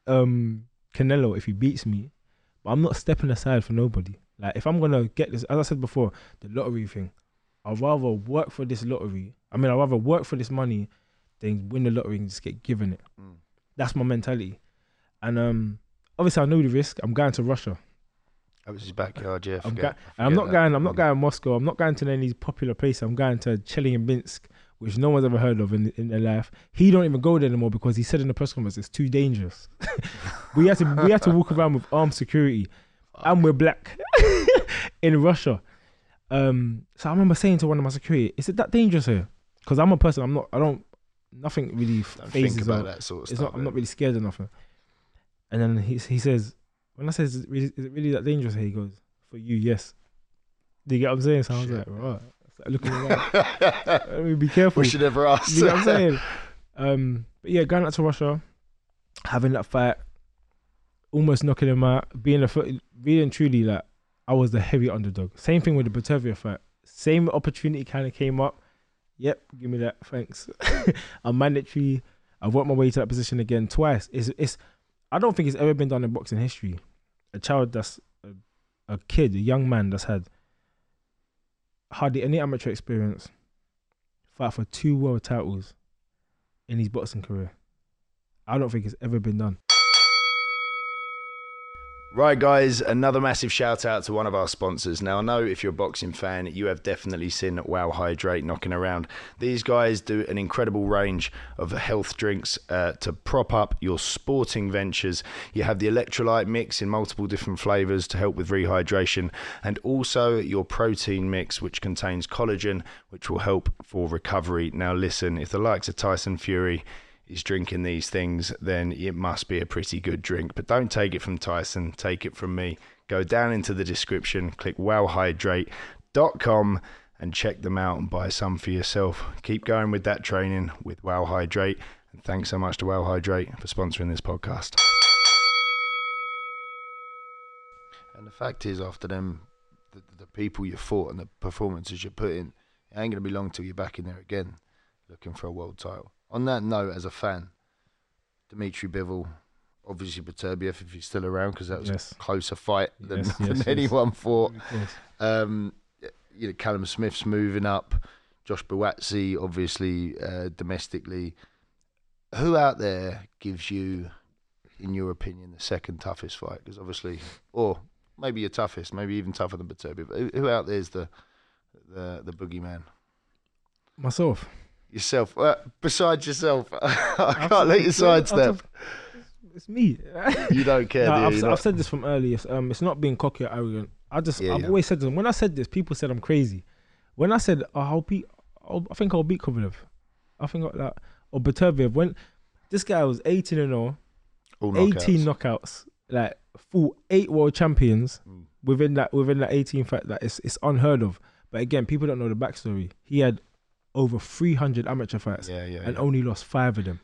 um Canelo if he beats me, but I'm not stepping aside for nobody. Like if I'm gonna get this, as I said before, the lottery thing. I'd rather work for this lottery. I mean, I'd rather work for this money than win the lottery and just get given it. Mm. That's my mentality. And um, obviously, I know the risk. I'm going to Russia. That was his backyard, yeah. I'm, forget- I I'm not that. going. I'm not Mm. going to Moscow. I'm not going to any popular place. I'm going to Chelyabinsk, which no one's ever heard of in in their life. He don't even go there anymore because he said in the press conference it's too dangerous. we had to we had to walk around with armed security, and we're black in Russia. Um, so I remember saying to one of my security, "Is it that dangerous here?" Because I'm a person. I'm not. I don't. Nothing really Don't phases think about that sort of it's stuff. not. I'm not really scared of nothing. And then he he says, when I says, is it really, is it really that dangerous? here?" He goes, for you, yes. Do you get what I'm saying? So I was Shit. like, right. I started looking around. Let me be careful. we should never ask. You know what I'm saying? Um, but yeah, going out to Russia, having that fight, almost knocking him out, being a foot, really and truly like I was the heavy underdog. Same thing with the Beterbiev fight. Same opportunity kind of came up. Yep, give me that. Thanks. I'm mandatory. I've worked my way to that position again twice. It's it's. I don't think it's ever been done in boxing history. A child that's a, a kid, a young man that's had hardly any amateur experience, fight for two world titles in his boxing career. I don't think it's ever been done. Right, guys, another massive shout out to one of our sponsors. Now, I know if you're a boxing fan, you have definitely seen Wow Hydrate knocking around. These guys do an incredible range of health drinks uh, to prop up your sporting ventures. You have the electrolyte mix in multiple different flavors to help with rehydration, and also your protein mix, which contains collagen, which will help for recovery. Now, listen, if the likes of Tyson Fury, is drinking these things, then it must be a pretty good drink. But don't take it from Tyson, take it from me. Go down into the description, click wowhydrate.com and check them out and buy some for yourself. Keep going with that training with Wow Hydrate. And thanks so much to Wow Hydrate for sponsoring this podcast. And the fact is, after them, the, the people you fought and the performances you put in, it ain't going to be long till you're back in there again looking for a world title. On that note, as a fan, Dimitri Bivol, obviously Beterbiev if he's still around because that was Yes. a closer fight than, Yes, than yes, anyone thought. Um, you know, Callum Smith's moving up. Josh Buatsi, obviously uh, domestically. Who out there gives you, in your opinion, the second toughest fight? Because obviously, or maybe your toughest, maybe even tougher than Beterbiev. Who, who out there is the the the boogeyman? Myself. Yourself, uh, besides yourself, I I've can't let you sidestep. It's me. You don't care, No, do? I've, I've said this from earlier. Um, it's not being cocky or arrogant. I just, Yeah, I've yeah. always said this. When I said this, people said I'm crazy. When I said oh, I'll beat, I'll, I think I'll beat Kovalev. I think I'll, like or Beterbiev. When this guy was 18 and 0, All 18 knockouts. knockouts, like full eight world champions Mm. within that within that 18 fact that it's it's unheard of. But again, people don't know the backstory. He had over 300 amateur fights Yeah, yeah. and yeah. only lost five of them.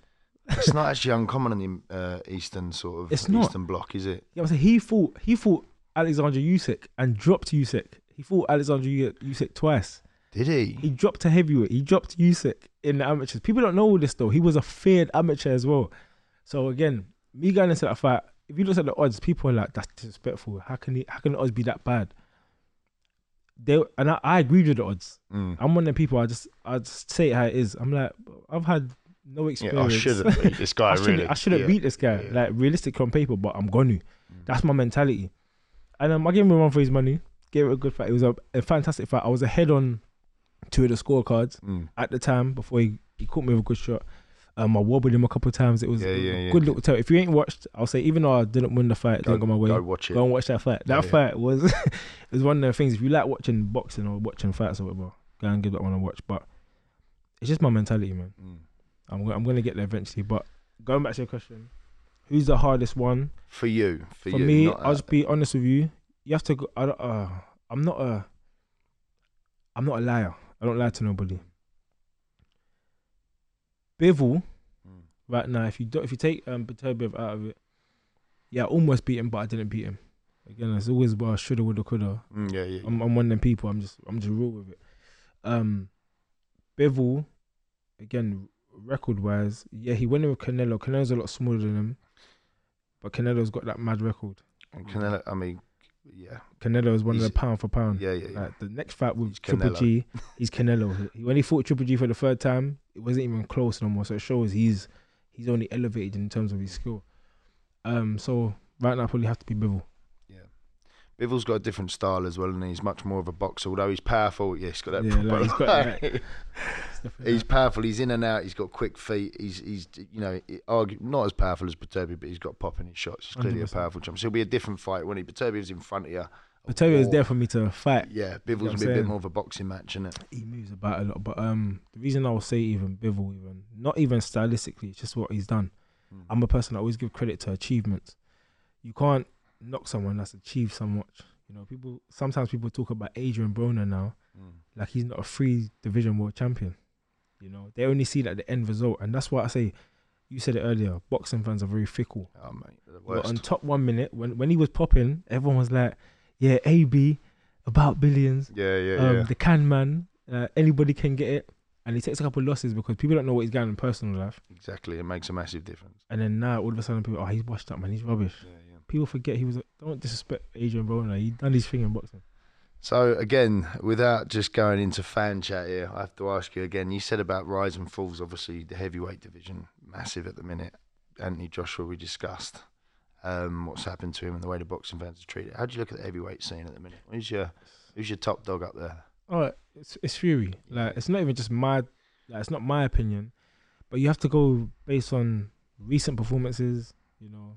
it's not actually uncommon in the uh, eastern sort of It's not. eastern bloc, is it? Yeah, saying he fought he fought Alexander Usyk and dropped Usyk. He fought Alexander Usyk twice. Did he? He dropped a heavyweight. He dropped Usyk in the amateurs. People don't know all this though. He was a feared amateur as well. So again, me going into that fight, if you look at the odds, people are like, "That's disrespectful. How can he? How can the odds be that bad?" They and I, I agree with the odds. Mm. I'm one of the people. I just I just say it how it is. I'm like, I've had no Yeah, I shouldn't beat this guy. I shouldn't, really. I shouldn't yeah. beat this guy. Yeah. Like realistic on paper, but I'm gonna. Mm. That's my mentality. And um, I gave him a run for his money. Gave it a good fight. It was a, a fantastic fight. I was ahead on two of the scorecards Mm. at the time before he, he caught me with a good shot. Um, I wobbled him a couple of times. It was Yeah, a yeah, yeah. good little tell. If you ain't watched, I'll say even though I didn't win the fight, Go, didn't go my way. go Go, watch it. and watch that fight. That fight was was one of the things. If you like watching boxing or watching fights or whatever, go and give that one a watch. But it's just my mentality, man. Mm. I'm I'm gonna get there eventually. But going back to your question, who's the hardest one? For you, for, For you. me, I'll just be honest with you. You have to go. I don't, uh, I'm not a. I'm not a liar. I don't lie to nobody. Bivol Mm. right now, if you do, if you take um Beterbiev out of it, yeah, I almost beat him, but I didn't beat him. Again, it's always about shoulda, woulda, coulda. Mm, yeah, yeah. I'm, I'm one of them people. I'm just I'm just real with it. Um, Bivol, again, record wise, yeah, he went in with Canelo. Canelo's a lot smaller than him, but Canelo's got that mad record. And Canelo, I mean, yeah, Canelo is one of the pound for pound. yeah, yeah. yeah. Like the next fight with He's Triple Canelo. G, he's Canelo. He- When he fought Triple G for the third time, it wasn't even close no more. So it shows he's he's only elevated in terms of his skill. Um, so right now, I probably have to be Bivol. Bivol's got a different style as well, and he's much more of a boxer. Although he's powerful, yeah, he's got that. Yeah, proper, like, he's got like- like he's powerful. He's in and out. He's got quick feet. He's he's you know not as powerful as Beterbiev, but he's got pop in his shots. He's clearly a 100%. powerful champ. So it'll be a different fight when he Beterbiev was in front of you. I tell you, it's Or- there for me to fight. Yeah, Bivol's I'm will be a bit more of a boxing match, isn't it? He moves about a lot, but um, the reason I will say even Bivol, even not even stylistically, it's just what he's done. Mm. I'm a person that always give credit to achievements. You can't knock someone that's achieved so much. You know, people sometimes people talk about Adrian Broner now, Mm. like he's not a free division world champion. You know, they only see like the end result, and that's why I say. You said it earlier. Boxing fans are very fickle. Oh the But on top one minute, when when he was popping, everyone was like, "Yeah, AB, about billions, Yeah, yeah, um, yeah. the can man, uh, anybody can get it." And he takes a couple of losses because people don't know what he's got in personal life. Exactly. It makes a massive difference. And then now all of a sudden people, oh, he's washed up, man. He's rubbish. Yeah, yeah. People forget he was. A, don't disrespect Adrian Broner. He done his thing in boxing. So again, without just going into fan chat here, I have to ask you again. You said about rise and falls. Obviously, the heavyweight division massive at the minute. Anthony Joshua, we discussed um, what's happened to him and the way the boxing fans are treated. How do you look at the heavyweight scene at the minute? Who's your Who's your top dog up there? Oh, it's it's Fury. Like it's not even just my. Like it's not my opinion, but you have to go based on recent performances. You know,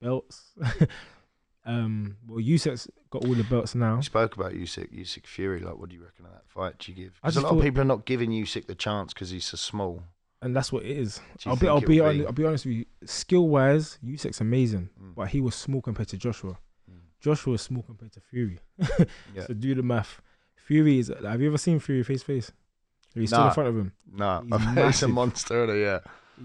belts. um. Well, Usyk's got all the belts now. You spoke about Usyk, Usyk Fury. Like, what do you reckon of that fight? Do you give? Because a lot of people are not giving Usyk the chance because he's so small. and that's what it is. I'll be, I'll it'll be, honest, I'll be honest with you. Skill wise, Usyk's amazing, Mm. but he was small compared to Joshua. Mm. Joshua was small compared to Fury. Yeah. So do the math. Fury is. Have you ever seen Fury face face? Are you still in front of him? No, He's he's a monster. Yeah,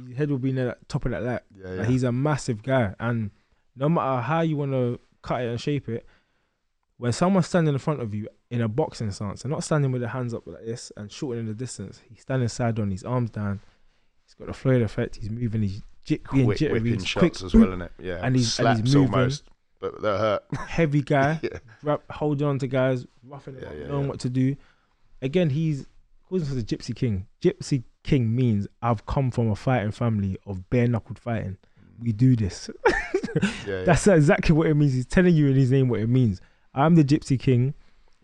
His head will be near the top of that lat. yeah, Like, yeah. he's a massive guy, and no matter uh, how you want to cut it and shape it, when someone's standing in front of you in a boxing stance, and not standing with their hands up like this and shortening the distance, he's standing side on, his arms down. He's got the Floyd effect. He's moving. He's jit, being quick jittery. whipping he's shots quick, as well, isn't it? Yeah, And he's- and slaps he's moving. almost, but they hurt. heavy guy. yeah, grab, holding on to guys, roughing Yeah, up, yeah, knowing what to do. Again, he's calls himself the Gypsy King. Gypsy King means I've come from a fighting family of bare knuckled fighting. Mm. We do this. yeah. That's exactly what it means. He's telling you in his name what it means. I'm the Gypsy King.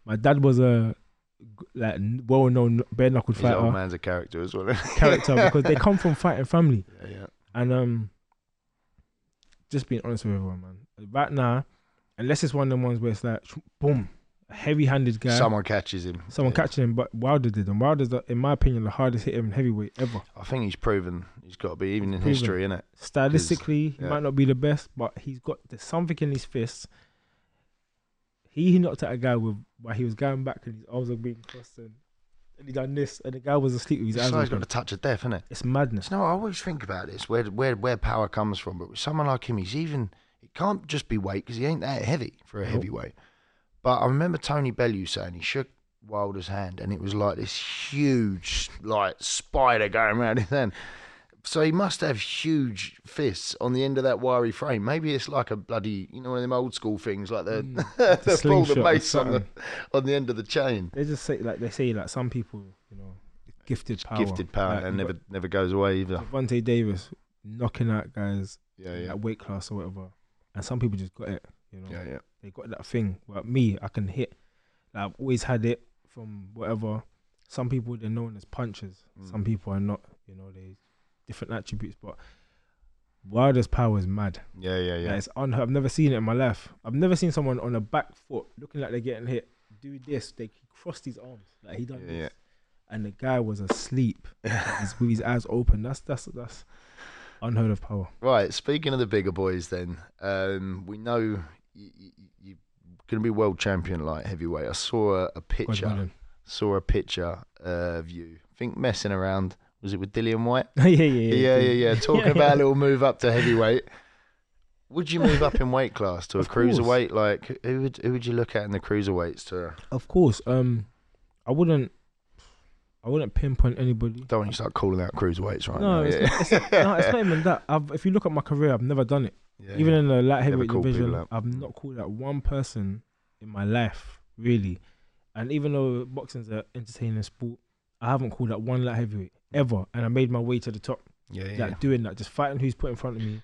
My dad was a like well known bare knuckled His old fighter man's a character as well. character because they come from fighting family. yeah, yeah. And um, just being honest with everyone, man. Right now, unless it's one of the ones where it's like, boom, heavy-handed guy, Someone catches him. someone yeah. catching him. But Wilder did, and Wilder's, the, in my opinion, the hardest hit in heavyweight ever. I think he's proven he's got to be even in Proven. history, innit? Stylistically, he yeah. might not be the best, but he's got there's something in his fists. He knocked out a guy with while he was going back and his arms were being crossed and, and he done this, and the guy was asleep with his eyes guy's got a touch of death, innit? It's madness. You know, I always think about this, where where where power comes from. But with someone like him, he's even it can't just be weight because he ain't that heavy for a heavyweight. But I remember Tony Bellew saying he shook Wilder's hand, and it was like this huge like spider going around his hand. So he must have huge fists on the end of that wiry frame. Maybe it's like a bloody, you know, one of them old school things, like the Mm, the, ball, the slingshot on the on the end of the chain. They just say like they say like some people, you know, gifted power, Gifted power Like, and never never goes away either. got Gervonta Davis knocking out guys Yeah, yeah, that weight class or whatever, and some people just got it. You know, yeah, yeah. They got that thing. But me, I can hit. Like, I've always had it from whatever. Some people they're known as punchers. Some Mm. people are not. You know, they different attributes. But Wilder's power is mad. Yeah, yeah, Like, yeah. it's unheard. I've never seen it in my life. I've never seen someone on a back foot looking like they're getting hit do this. They crossed his arms like he done Yeah, this, yeah. and the guy was asleep like, he's- with his eyes open. That's that's that's unheard of power. Right. Speaking of the bigger boys, then um, we know you, you, you're going to be world champion light heavyweight. I saw a, a picture. Saw a picture of you. I think messing around. Was it with Dillian Whyte? yeah, yeah, yeah, Yeah, yeah, yeah. Talking Yeah, about a little move up to heavyweight. Would you move up in weight class to a Of course. cruiserweight? Like, who would who would you look at in the cruiserweights? To Of course. Um, I wouldn't. I wouldn't pinpoint anybody. don't want you to start calling out cruiserweights right No, now. it's yeah. not, it's, no, it's not even that. I've, if you look at my career, I've never done it. Yeah, even yeah. in the light heavyweight division, out. I've not called out one person in my life really. And even though boxing's an entertaining sport, I haven't called out one light heavyweight ever. And I made my way to the top, yeah, yeah. like doing that, just fighting who's put in front of me,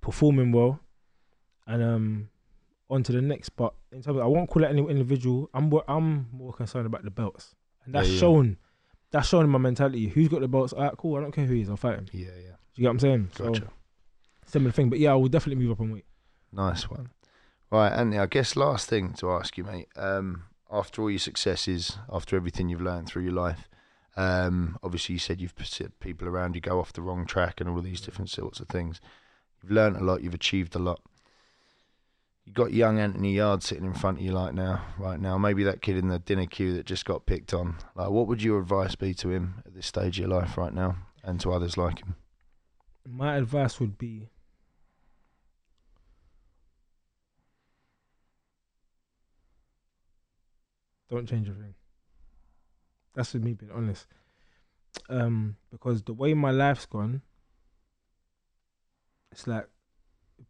performing well, and um, on to the next. But in terms, of, I won't call it any individual. I'm more, I'm more concerned about the belts, and that's Yeah, yeah. shown. That's shown in my mentality. Who's got the belts? Alright, cool. I don't care who he is. I'll fight him. Yeah, yeah. Do you get what I'm saying? So Gotcha. Similar thing. But yeah, I will definitely move up in weight. Nice one. Right, Anthony, I guess last thing to ask you, mate. Um, after all your successes, after everything you've learned through your life, um, obviously you said you've put people around you go off the wrong track and all these different sorts of things. You've learned a lot, you've achieved a lot. You've got young Anthony Yarde sitting in front of you like now, right now. Maybe that kid in the dinner queue that just got picked on. Like, what would your advice be to him at this stage of your life right now, and to others like him? My advice would be don't change a thing. That's with me being honest. Um, because the way my life's gone, it's like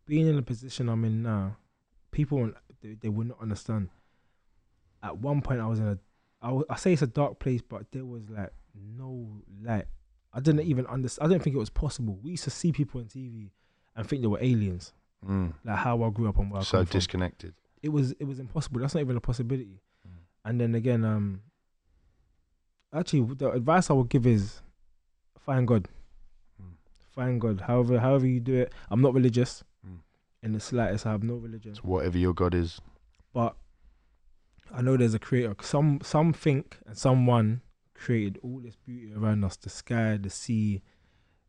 being in the position I'm in now. People they, they will not understand. At one point, I was in a, I, w- I say it's a dark place, but there was like no light. I didn't even understand. I didn't think it was possible. We used to see people on TV and think they were aliens, Mm. like how I grew up and where I So disconnected. It was it was impossible. That's not even a possibility. And then again, um, actually, the advice I would give is find God. Mm. Find God. However, however you do it. I'm not religious. Mm. In the slightest, I have no religion. So whatever your God is. But I know there's a creator. Some some think and someone created all this beauty around us: the sky, the sea.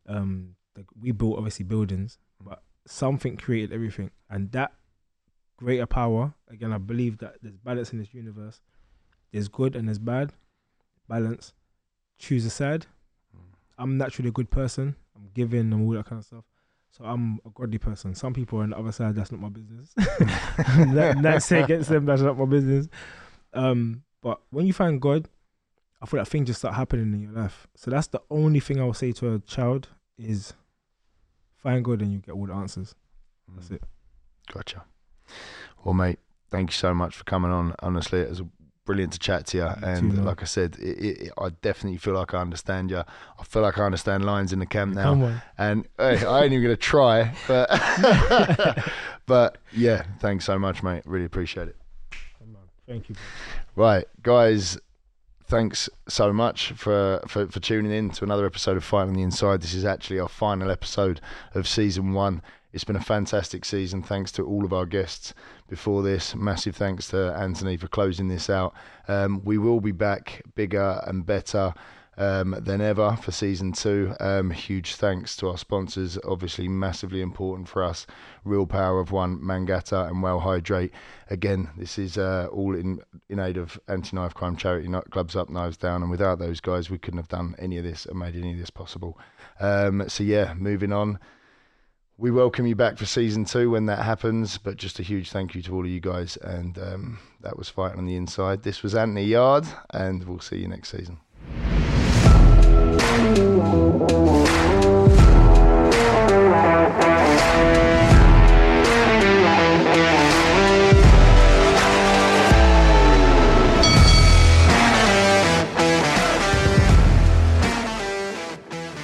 Um, the, we built obviously buildings, but something created everything, and that greater power. Again, I believe that there's balance in this universe. There's good and there's bad. Balance. Choose a side. I'm naturally a good person. I'm giving and all that kind of stuff. So I'm a godly person. Some people are on the other side. That's not my business. that, that's against them. That's not my business. Um, but when you find God, I feel like things just start happening in your life. So that's the only thing I will say to a child is find God and you get all the answers. That's it. Gotcha. Well, mate, thank you so much for coming on. Honestly, it was brilliant to chat to you. You too, and like I said, it, it, I definitely feel like I understand you. I feel like I understand lines in the camp now. Come on. And hey, I ain't even gonna try, but but yeah, thanks so much, mate. Really appreciate it. Thank you. Right, guys. Thanks so much for, for, for tuning in to another episode of Fight on the Inside. This is actually our final episode of season one. It's been a fantastic season. Thanks to all of our guests before this. Massive thanks to Anthony for closing this out. Um, we will be back bigger and better um, than ever for season two. Um, huge thanks to our sponsors, obviously massively important for us. Real Power of One, Mangata, and Wow Hydrate. Again, this is uh, all in in aid of anti-knife crime charity, gloves up, knives down. And without those guys, we couldn't have done any of this and made any of this possible. Um, so yeah, moving on. We welcome you back for season two when that happens. But just a huge thank you to all of you guys, and um, that was fighting on the inside. This was Anthony Yarde, and we'll see you next season.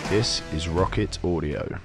This is Rocket Audio.